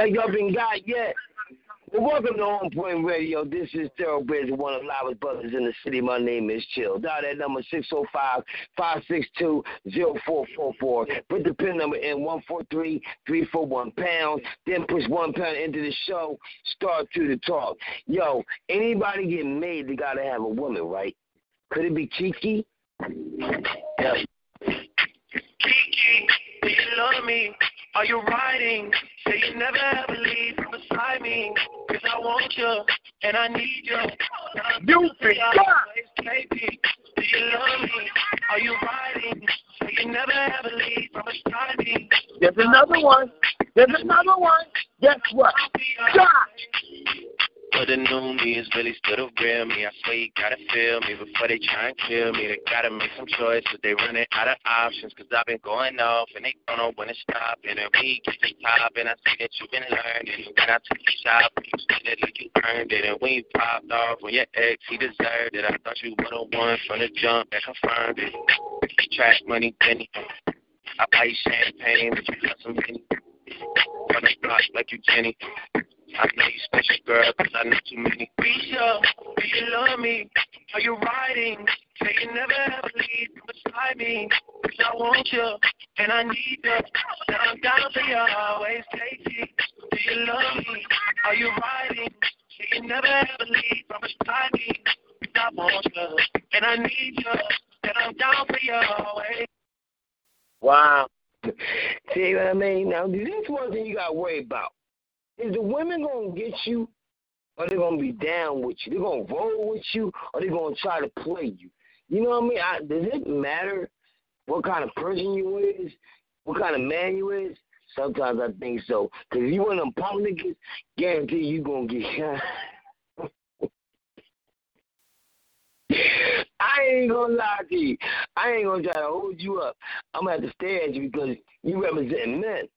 Like y'all been got yet? Well, welcome to On Point Radio. This is Thoroughbreds, one of the loudest brothers in the city. My name is Chill. Dial that number 605-562-0444. Put the pin number in 143341 pound. Then push one pound into the show. Start to the talk. Yo, anybody getting made, they gotta have a woman, right? Could it be Kiki? Yeah. Kiki, do you love me? Are you riding? Say you never ever leave from beside me. Cause I want you and I need you. You KP, do you love me? Are you riding? Say you never ever leave from beside me. There's another one. There's another one. Guess what? God. But the new me is really still the real me. I swear you gotta feel me before they try and kill me. They gotta make some choices. They running out of options. Cause I've been going off and they don't know when to stop. And then we get to top and I see that you've been learning. When I took you shopping, you said that like you earned it. And you popped off when your ex, he deserved it. I thought you would've won from the jump that confirmed it. Trash money, penny. I buy you champagne, but you got some penny. On the block like you Jenny. I know you special, girl, cause I know too many. Risha, do you love me? Are you riding? Say you never ever leave from beside me. Cause I want you and I need you. And I'm down for you always, Katie. Do you love me? Are you riding? Say you never ever leave from beside me. Cause I want you and I need you. And I'm down for you always. Wow. See what I mean? Now, this is one thing you got to worry about. Is the women to get you or they to be down with you? They're to roll with you or they to try to play you? You know what I mean? I, does it matter what kind of person you is, what kind of man you is? Sometimes I think so. Because if you one of them guarantee you to get shot. I ain't gonna lie to you. I ain't gonna try to hold you up. I'm gonna have to stare at you because you represent men.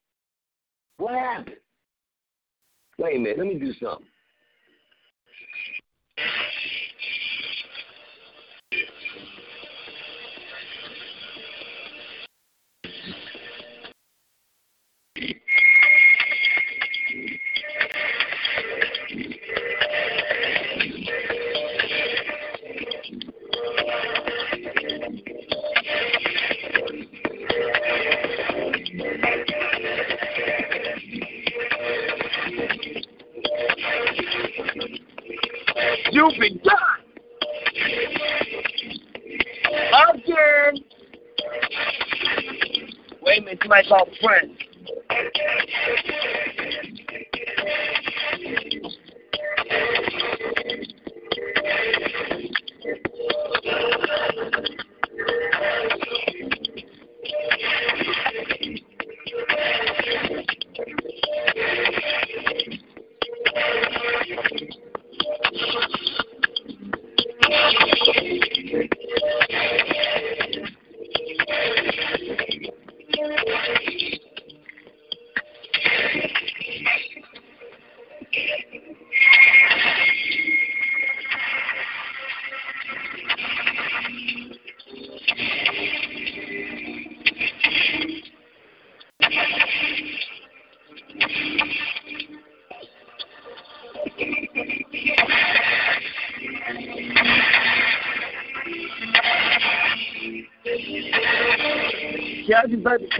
What happened? Wait a minute, let me do something. Been done. Again. Wait a minute, somebody call friend.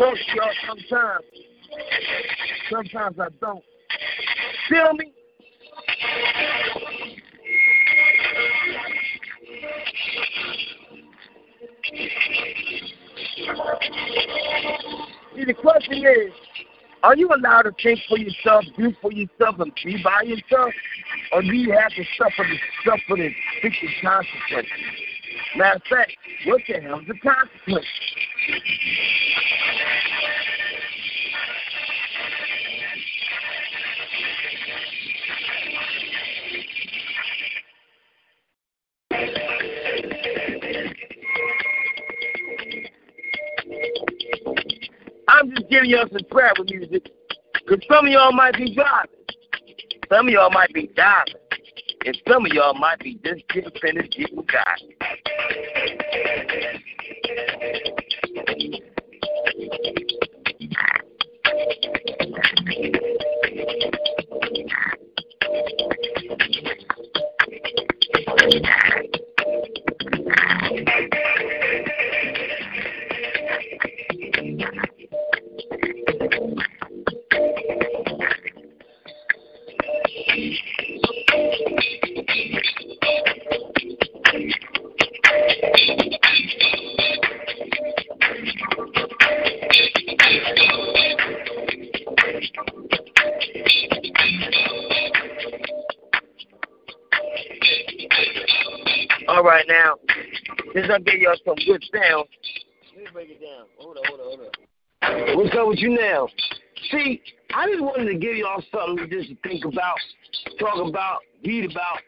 To y'all sometimes. Sometimes I don't. Feel me? See, the question is, are you allowed to think for yourself, do for yourself, and be by yourself? Or do you have to suffer the suffer the freaking consequences? Matter of fact, what the hell's the consequence? Giving y'all some travel music. Because some of y'all might be driving. Some of y'all might be diving. And some of y'all might be just independent people guys. All y'all some good sound, let me break it down. Hold on, hold on, hold on. What's up with you now? See, I just wanted to give y'all something to just think about, talk about, read about,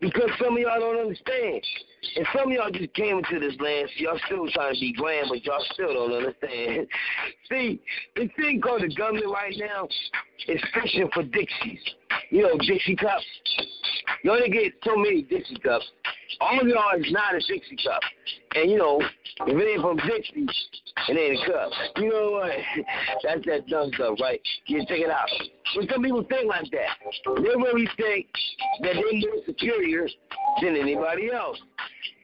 because some of y'all don't understand. And some of y'all just came into this land, so y'all still trying to be grand, but y'all still don't understand. See, the thing called the government right now is fishing for Dixies. You know, Dixie cups. You only get so many Dixie cups. All of y'all is not a Dixie cup. And you know, if it ain't from Dixie, it ain't a cup. You know what? That's that dumb stuff, right? You check it out. But some people think like that. They really think that they're more superior than anybody else.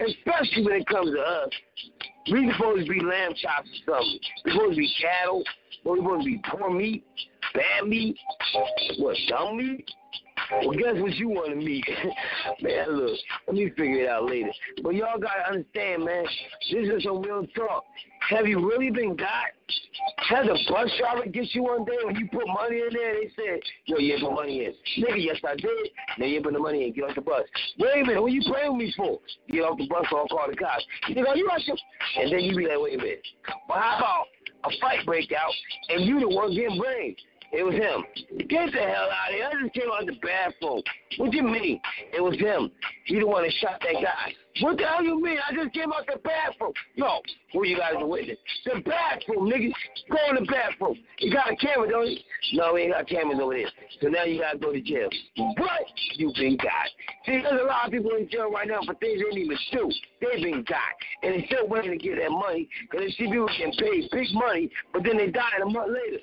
Especially when it comes to us. We supposed to be lamb chops or something. We supposed to be cattle. We supposed to be poor meat, bad meat, what, dumb meat? Well, guess what you want to meet? man, look, let me figure it out later. But y'all got to understand, man, this is some real talk. Have you really been got? Has a bus driver get you one day when you put money in there? They said, yo, you put money in. Nigga, yes, I did. Now you put the money in. Get off the bus. Wait a minute. Who you playing with me for? Get off the bus or I'll call the cops. Go, you rush him. And then you be like, wait a minute. But how about a fight break out and you the one getting blamed? It was him. Get the hell out of here. I just came out the bathroom. What do you mean? It was him. He the one that shot that guy. What the hell you mean? I just came out the bathroom. Yo, who you guys are witness? The bathroom, nigga. Go in the bathroom. You got a camera, don't you? No, we ain't got cameras over there. So now you gotta go to jail. But you been got. See, there's a lot of people in jail right now for things they didn't even do. They been got. And they still waiting to get that money because they see people getting paid big money, but then they die a month later.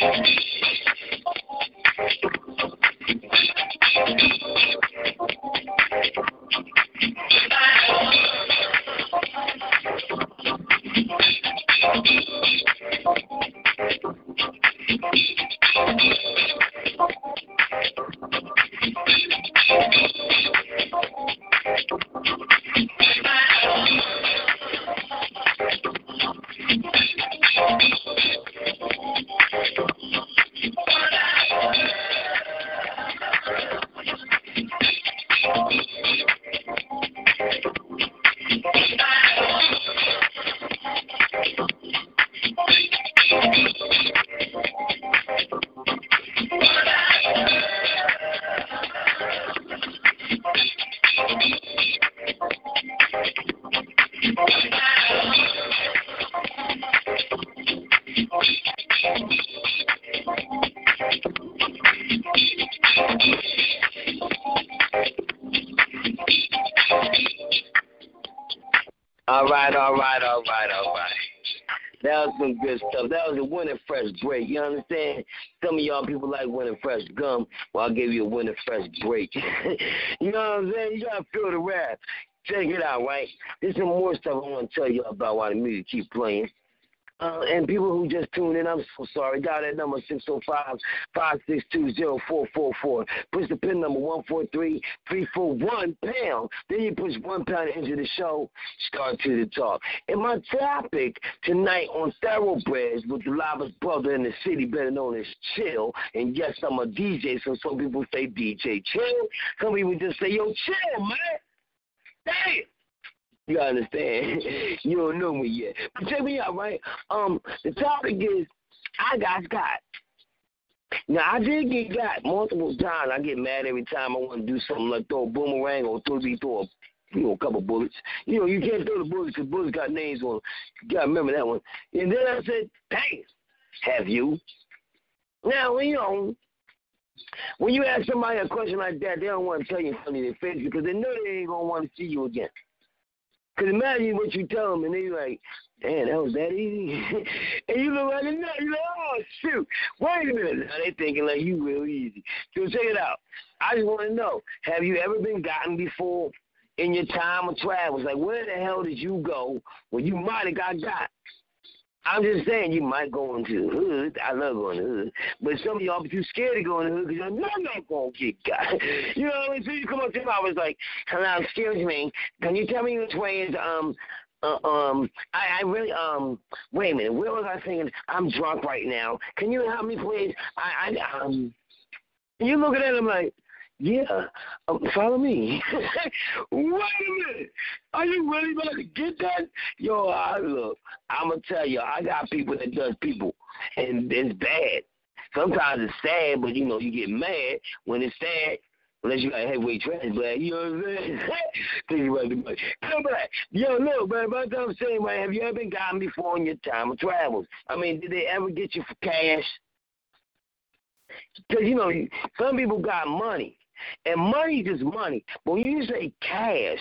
Thank you. You a fresh break. you know what I'm saying? You gotta feel the rap. Check it out, right? There's some more stuff I want to tell you about while the music keep playing. Uh, and people who just tuned in, I'm so sorry. Dial that number 605-562-0444. Push the pin number 143341 pound. Then you push one pound into the show. Start to the talk. And my topic tonight on Thoroughbreds with the loudest brother in the city, better known as Chill. And yes, I'm a DJ, so some people say DJ Chill. Some people just say, yo, chill, man. Damn. You understand? you don't know me yet. But check me out, right? Um, the topic is I got got. Now I did get got multiple times. I get mad every time I want to do something like throw a boomerang or throw me throw a you know, a couple bullets. You know, you can't throw the bullets because bullets got names on them. You gotta remember that one. And then I said, "Dang, have you?" Now you know, when you ask somebody a question like that, they don't want to tell you in of their face because they know they ain't gonna want to see you again. Cause imagine what you tell them, and they like, "Damn, that was that easy," and you look like a nut. You like, "Oh shoot, wait a minute." Now they thinking like you real easy. So check it out. I just want to know: Have you ever been gotten before in your time of travels? Like, where the hell did you go when you might have got got? I'm just saying you might go into the hood. I love going to the hood. But some of y'all be too scared to go in the hood because you're like, I'm not going to get got. You know what I mean? So you come up to me, I was like, hello, excuse me. Can you tell me which way is, um, uh, um, I, I really, um, wait a minute. Where was I thinking? I'm drunk right now. Can you help me, please? I, I, um, you looking at him like, yeah, um, follow me. Wait a minute. Are you really going to get that? Yo, I look, I'm going to tell you, I got people that does people, and it's bad. Sometimes it's sad, but, you know, you get mad when it's sad. Unless you got heavyweight trash black, you know what I'm saying? Think about the money. Come back. Yo, look, but I'm saying, man, have you ever been gotten before in your time of travels? I mean, did they ever get you for cash? Because, you know, some people got money. And money is just money. But when you say cash,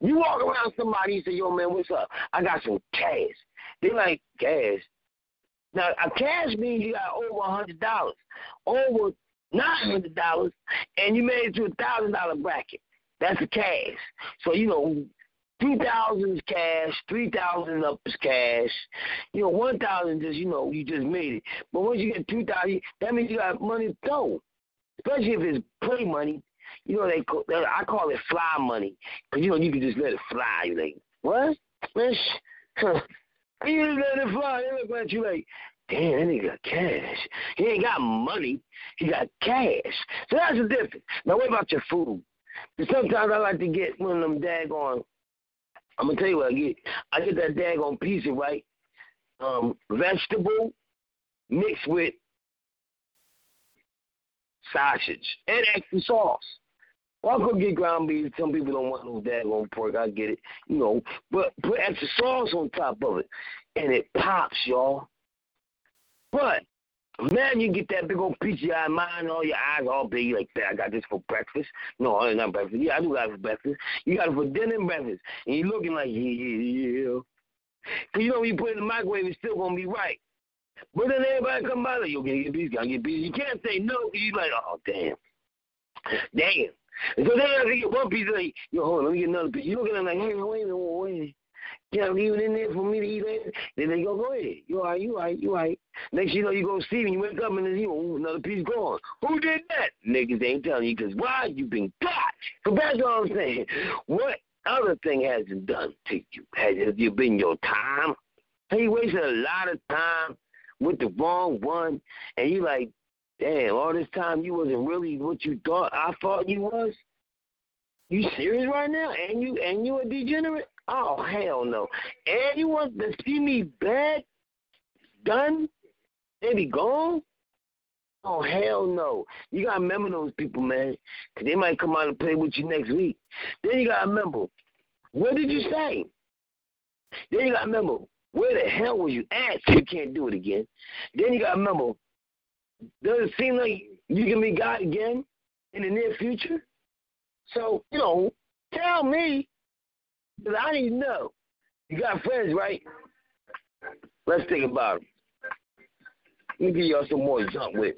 you walk around somebody and say, yo, man, what's up? I got some cash. They like, cash. Now, a cash means you got over a $100, over $900, and you made it to a $1,000 bracket. That's a cash. So, you know, Two thousand is cash, three thousand up is cash. You know, one thousand just you know you just made it. But once you get two thousand, that means you got money to throw especially if it's play money. You know they call, I call it fly money because you know you can just let it fly. You like what? Man, huh. you just let it fly. They look at you like, damn, that nigga got cash. He ain't got money. He got cash. So that's the difference. Now what about your food? Sometimes I like to get one of them daggone. I'm gonna tell you what I get. I get that daggone pizza, right? Um, vegetable mixed with sausage and extra sauce. Well, I could get ground beef. Some people don't want no daggone pork. I get it, you know. But put extra sauce on top of it, and it pops, y'all. But man, you get that big old peachy eye mind, all your eyes all big like that. I got this for breakfast. No, it's not breakfast. Yeah, I do got it for breakfast. You got it for dinner and breakfast, and you looking like yeah, yeah, yeah. Cause you know when you put it in the microwave, it's still gonna be right. But then everybody come by like, yo, can get busy, can get busy. You can't say no because you like, oh, damn. Damn. And so then you get one piece, like, yo, hold on, let me get another piece. You look at them like, hey, wait a minute, wait a minute. You know, leave it in there for me to eat later. Then they go, go ahead. You all right, you all right, you all right. Next you know, you go see me, you wake up and there's, you another piece gone. Who did that? Niggas ain't telling you because why? you been got. So that's all I'm saying. What other thing has it done to you? Has it been your time? Have you wasted a lot of time with the wrong one, and you like, damn, all this time you wasn't really what you thought I thought you was. You serious right now? And you and you a degenerate? Oh hell no! And you want to see me bad, done, and be gone? Oh hell no! You gotta remember those people, man, cause they might come out and play with you next week. Then you gotta remember, what did you say? Then you gotta remember, where the hell were you at you can't do it again? Then you got to remember, does it seem like you can be God again in the near future? So, you know, tell me, because I need to know. You got friends, right? Let's think about them. Let me give y'all some more jump with.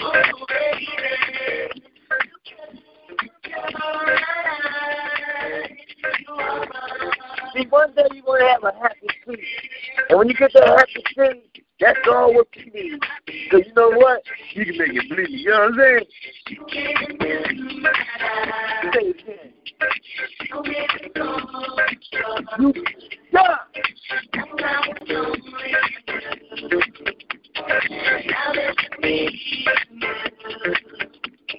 Oh, See, one day you're going to have a happy seed. And when you get that happy seed, that's all what you need. Because you know what? You can make it bleed. You know what I'm saying? Say it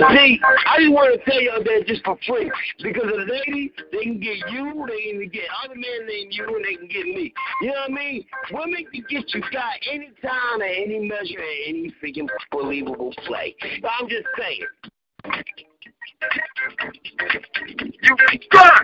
Now, see, I just want to tell y'all that just for free. Because the lady, they can get you, they can get other men named you, and they can get me. You know what I mean? Women can get you got any time, at any measure, at any freaking believable play. I'm just saying. You got.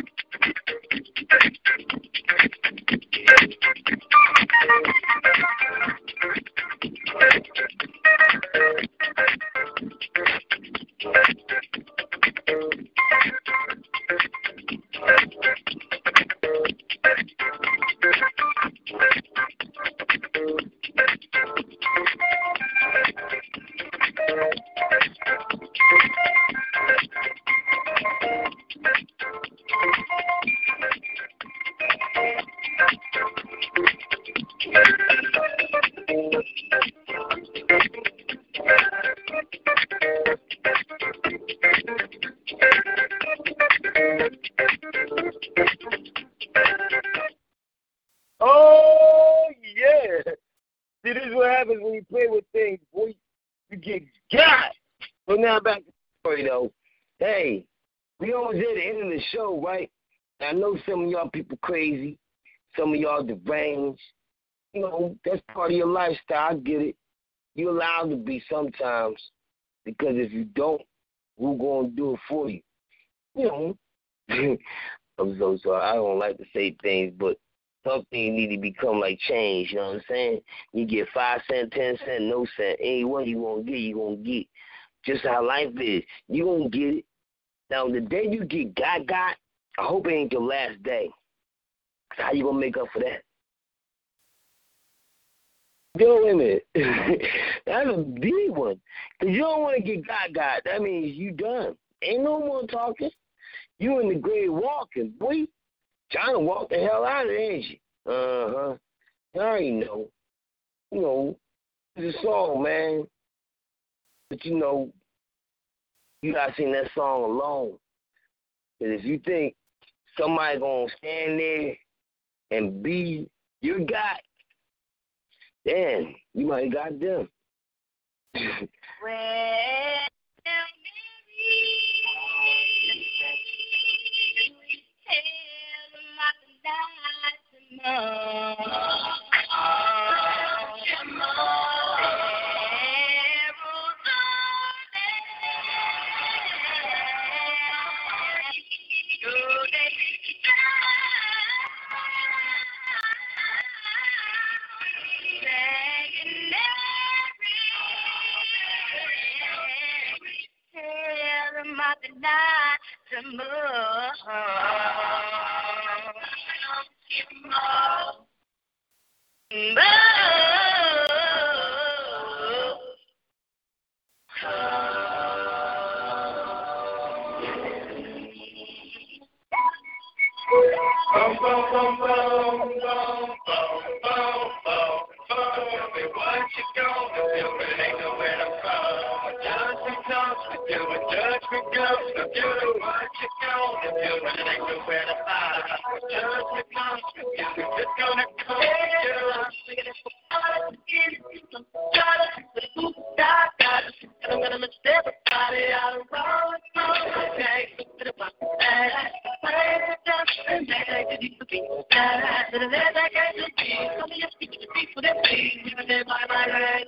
Crazy. Some of y'all deranged. You know, that's part of your lifestyle. I get it. You're allowed to be sometimes. Because if you don't, who gonna do it for you? You know. I'm so sorry. I don't like to say things, but something need to become like change, you know what I'm saying? You get five cent, ten cent, no cent. Any one you gonna get, you gonna get. Just how life is. You gonna get it. Now the day you get got got, I hope it ain't your last day. How you gonna make up for that? Wait a minute. That's a big one. Cause you don't want to get got got. That means you done. Ain't no more talking. You in the grave walking, boy. Trying to walk the hell out of it, ain't you? Uh huh. I already know. You know, it's a song, man. But you know, you gotta sing that song alone. And if you think somebody gonna stand there and be your guy, then you might got them. not to move. move. Girl, you, what you gonna do when it ain't nowhere to hide? Just you gonna do, just gonna come, girl. I'm singing for all the kids, I'm tired of the food I got, and I'm gonna miss everybody out of road. Okay, but it was bad, bad, and bad, it used to be bad, but it ain't like it used to be. Some of you speak to people that be, even in my mind.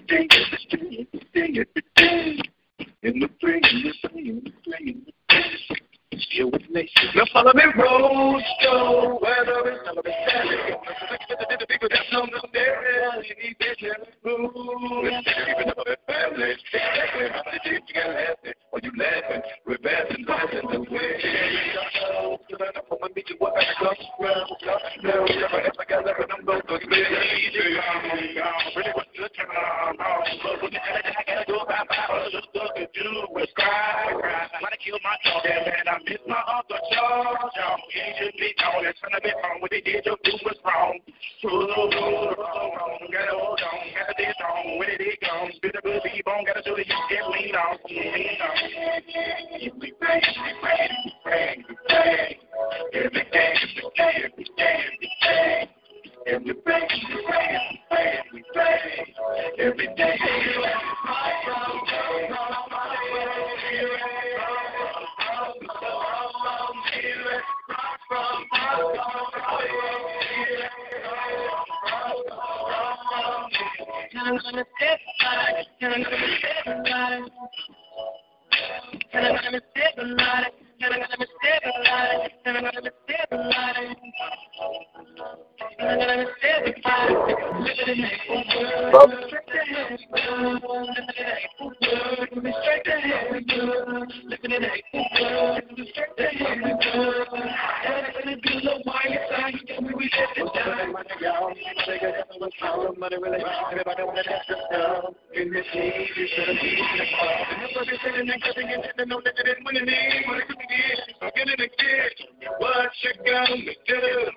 What you gonna do?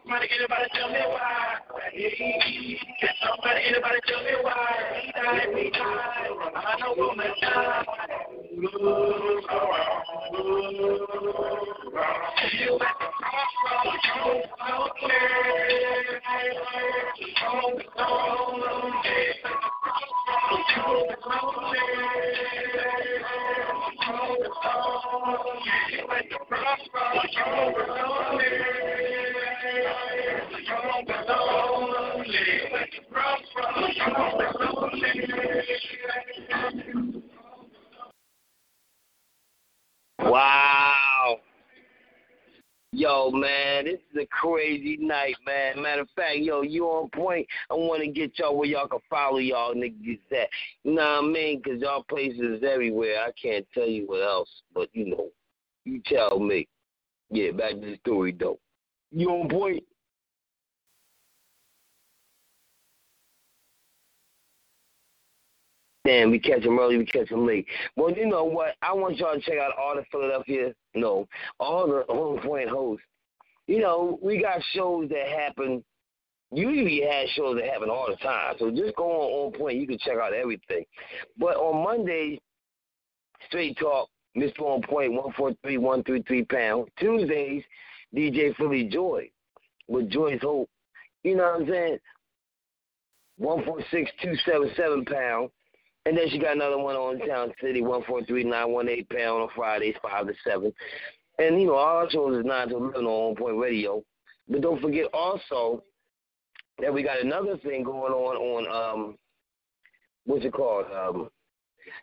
Somebody, anybody tell me why? Somebody, anybody tell me why? We die, we die. I know gonna die. You at the crossroads, so, so clear. Oh, oh, Wow. Yo, man, this is a crazy night, man. Matter of fact, yo, you on point. I want to get y'all where y'all can follow y'all niggas at. You know what I mean? Because y'all places everywhere. I can't tell you what else, but, you know, you tell me. Yeah, back to the story, though. You on point? Damn, we catch them early, we catch them late. Well, you know what? I want y'all to check out all the Philadelphia, no, all the on point hosts. You know, we got shows that happen. Usually, had shows that happen all the time. So just go on on point. You can check out everything. But on Mondays, straight talk, Mr. On Point, one four three one three three pound. Tuesdays, DJ Philly Joy with Joy's Hope. You know what I'm saying? One four six two seven seven pound. And then she got another one on Town City, one four three nine one eight pound on Fridays, five to seven. And you know, our shows is nine to eleven on On Point Radio. But don't forget also that we got another thing going on on um what's it called? Um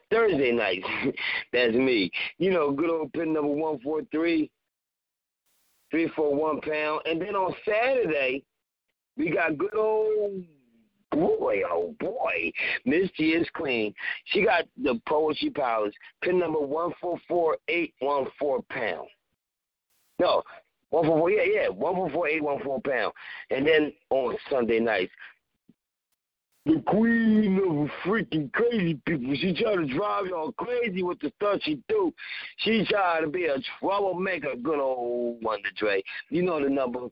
Thursday nights. That's me. You know, good old pin number one four three three four one pound. And then on Saturday we got good old boy, oh boy, Miss G is clean. She got the poetry powers. Pin number one four four eight one four pound. No, one four four. Yeah, yeah, one four four eight one four pound. And then on Sunday nights, the queen of freaking crazy people. She try to drive y'all crazy with the stuff she do. She try to be a troublemaker. Good old Wonder Dre. You know the number.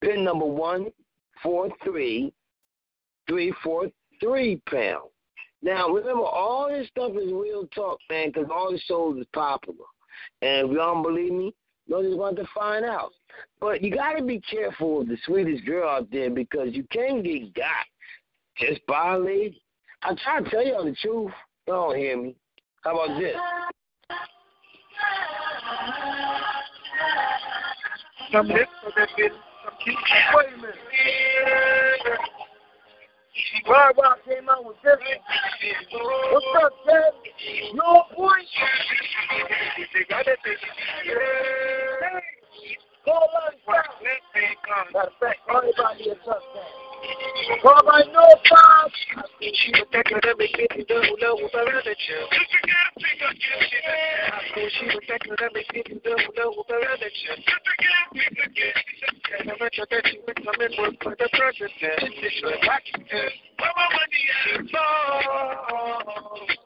Pin number one four three three four three pound. Now, remember, all this stuff is real talk, man, because all the shows is popular. And if you don't believe me, you just want to find out. But you got to be careful of the sweetest girl out there because you can get got just by a lady. I try to tell y'all the truth. You don't hear me. How about this? Some that. Some cute. Wait a minute. Rod Rock came out with this. What's up, Ted? No point. Matter of fact, everybody is up there. Everybody know five. She was thinking of me getting double double furniture. She was thinking of me getting double double furniture. And I bet you that she for the president. She was rocking it. Where my money at? Oh,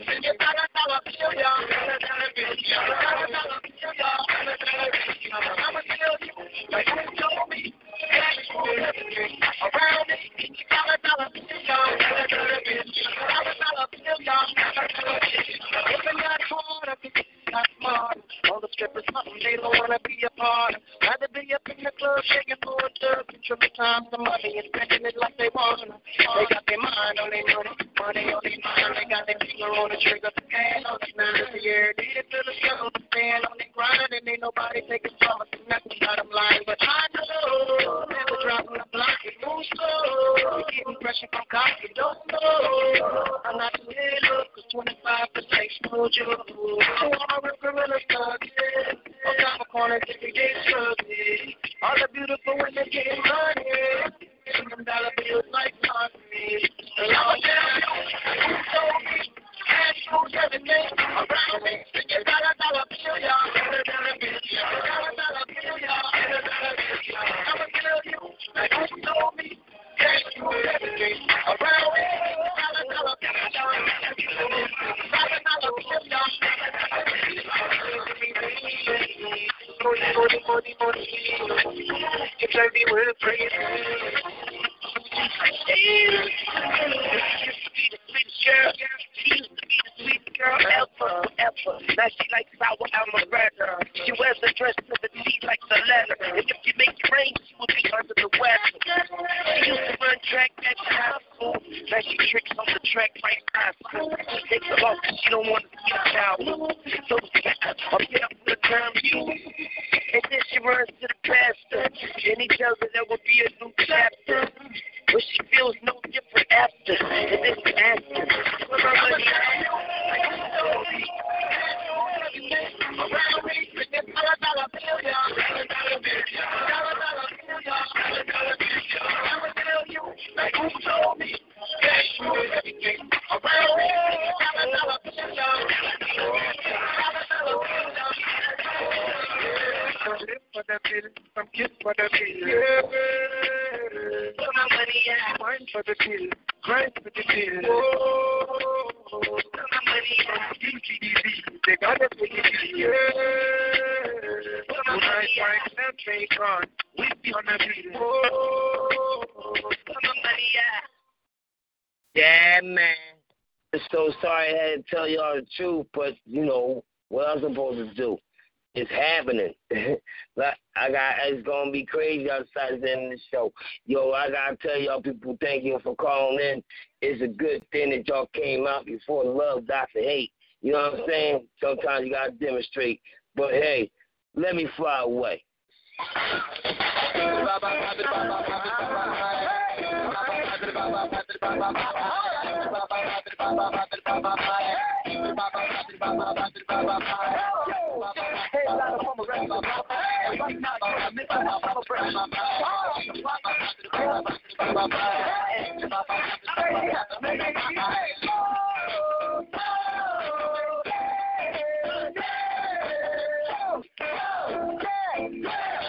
club, shaking for a dub, triple time the money and spending it like they wanna. They got their mind on their money, money on their mind. They got their finger on the trigger, hand on the nine of the year. It feel the but stand on their grind, and ain't nobody taking from us. Nothing bottom line, but I know never dropping the block, it moves slow. Getting pressure from cops, you don't know. I'm not the middle, cause 25 percent exposure. So all my gorillas stuck, yeah. On top of corners, every day struggling. All the beautiful women getting money. Them dollar bills like money. So y'all down, who told me? Cash moves everything around me. You got a dollar bill, y'all. A dollar bill, y'all. Got a dollar bill, y'all. Got a dollar bill, y'all. I'ma tell you, like who told me? Cash moves everything around me. Got a dollar bill, y'all. Money, money, money, were praying. Girl, ever, ever. Now she likes sour Almagretta. She wears a dress to the T like the leather. And if you make but you know what I'm supposed to do. It's happening. I got it's gonna be crazy outside the end of the show. Yo, I gotta tell y'all people thank you for calling in. It's a good thing that y'all came out before love Dr. Hate. You know what I'm saying? Sometimes you gotta demonstrate. But hey, let me fly away. Yeah.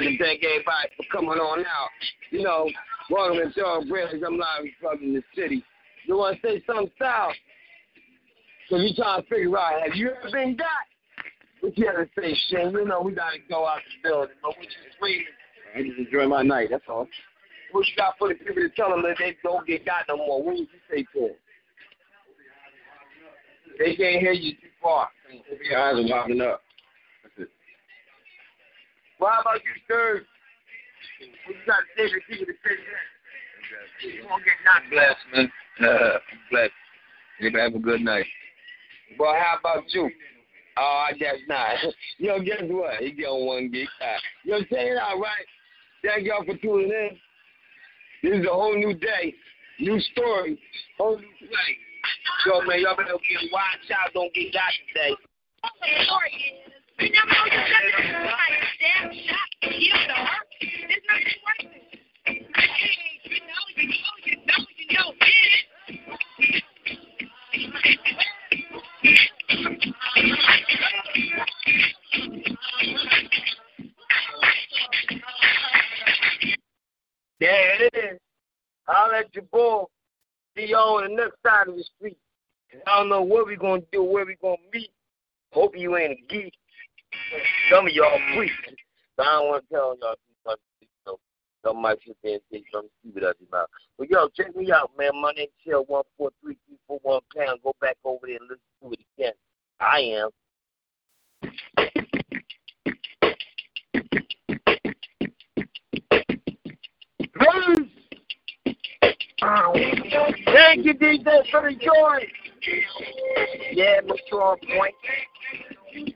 Like to thank everybody for coming on out. You know, welcome to John Bradley's. I'm live from the city. You want to say something, Sal? So you trying to figure out, have you ever been got? What you have to say, Shane? You know, we got to go out the building. But we just waiting. I just enjoy my night, that's all. What you got for the people to tell them that they don't get got no more? What would you say to them? They can't hear you too far. Your eyes are winding up. How about you, sir? What you got to say to people to say that? You won't get knocked. Bless, man. Uh, bless. Everybody have a good night. Well, how about you? Oh, I guess not. Yo, guess what? He get on one gig. Yo, say it out, right? Thank y'all for tuning in. This is a whole new day, new story, whole new play. Yo, man, y'all better get watch out. Don't get got today. There it is. I'll let you boy. See y'all on the next side of the street. I don't know what we're going to do, where we're going to meet. Hope you ain't a geek. Some of y'all freaks. Don't want to tell y'all much. So some might sit there and say something stupid out your mouth. But yo, check me out, man. My name's Shell one four three three four one pound. Go back over there and listen to it again. I am. Thank you, DJ, for the joy. Yeah, Mr. On Point.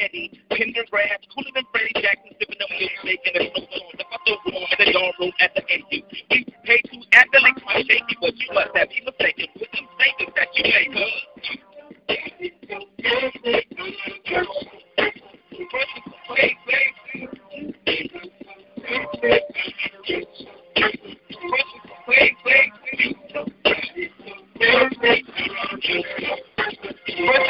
Teddy, Kinder Grass, cooler than Freddie Jackson, sipping up milkshake in the snowstorm, the photo room, the dorm room at the AU. We pay to at the lake, my shaky, but you must have been mistaken with them statements that you make. Think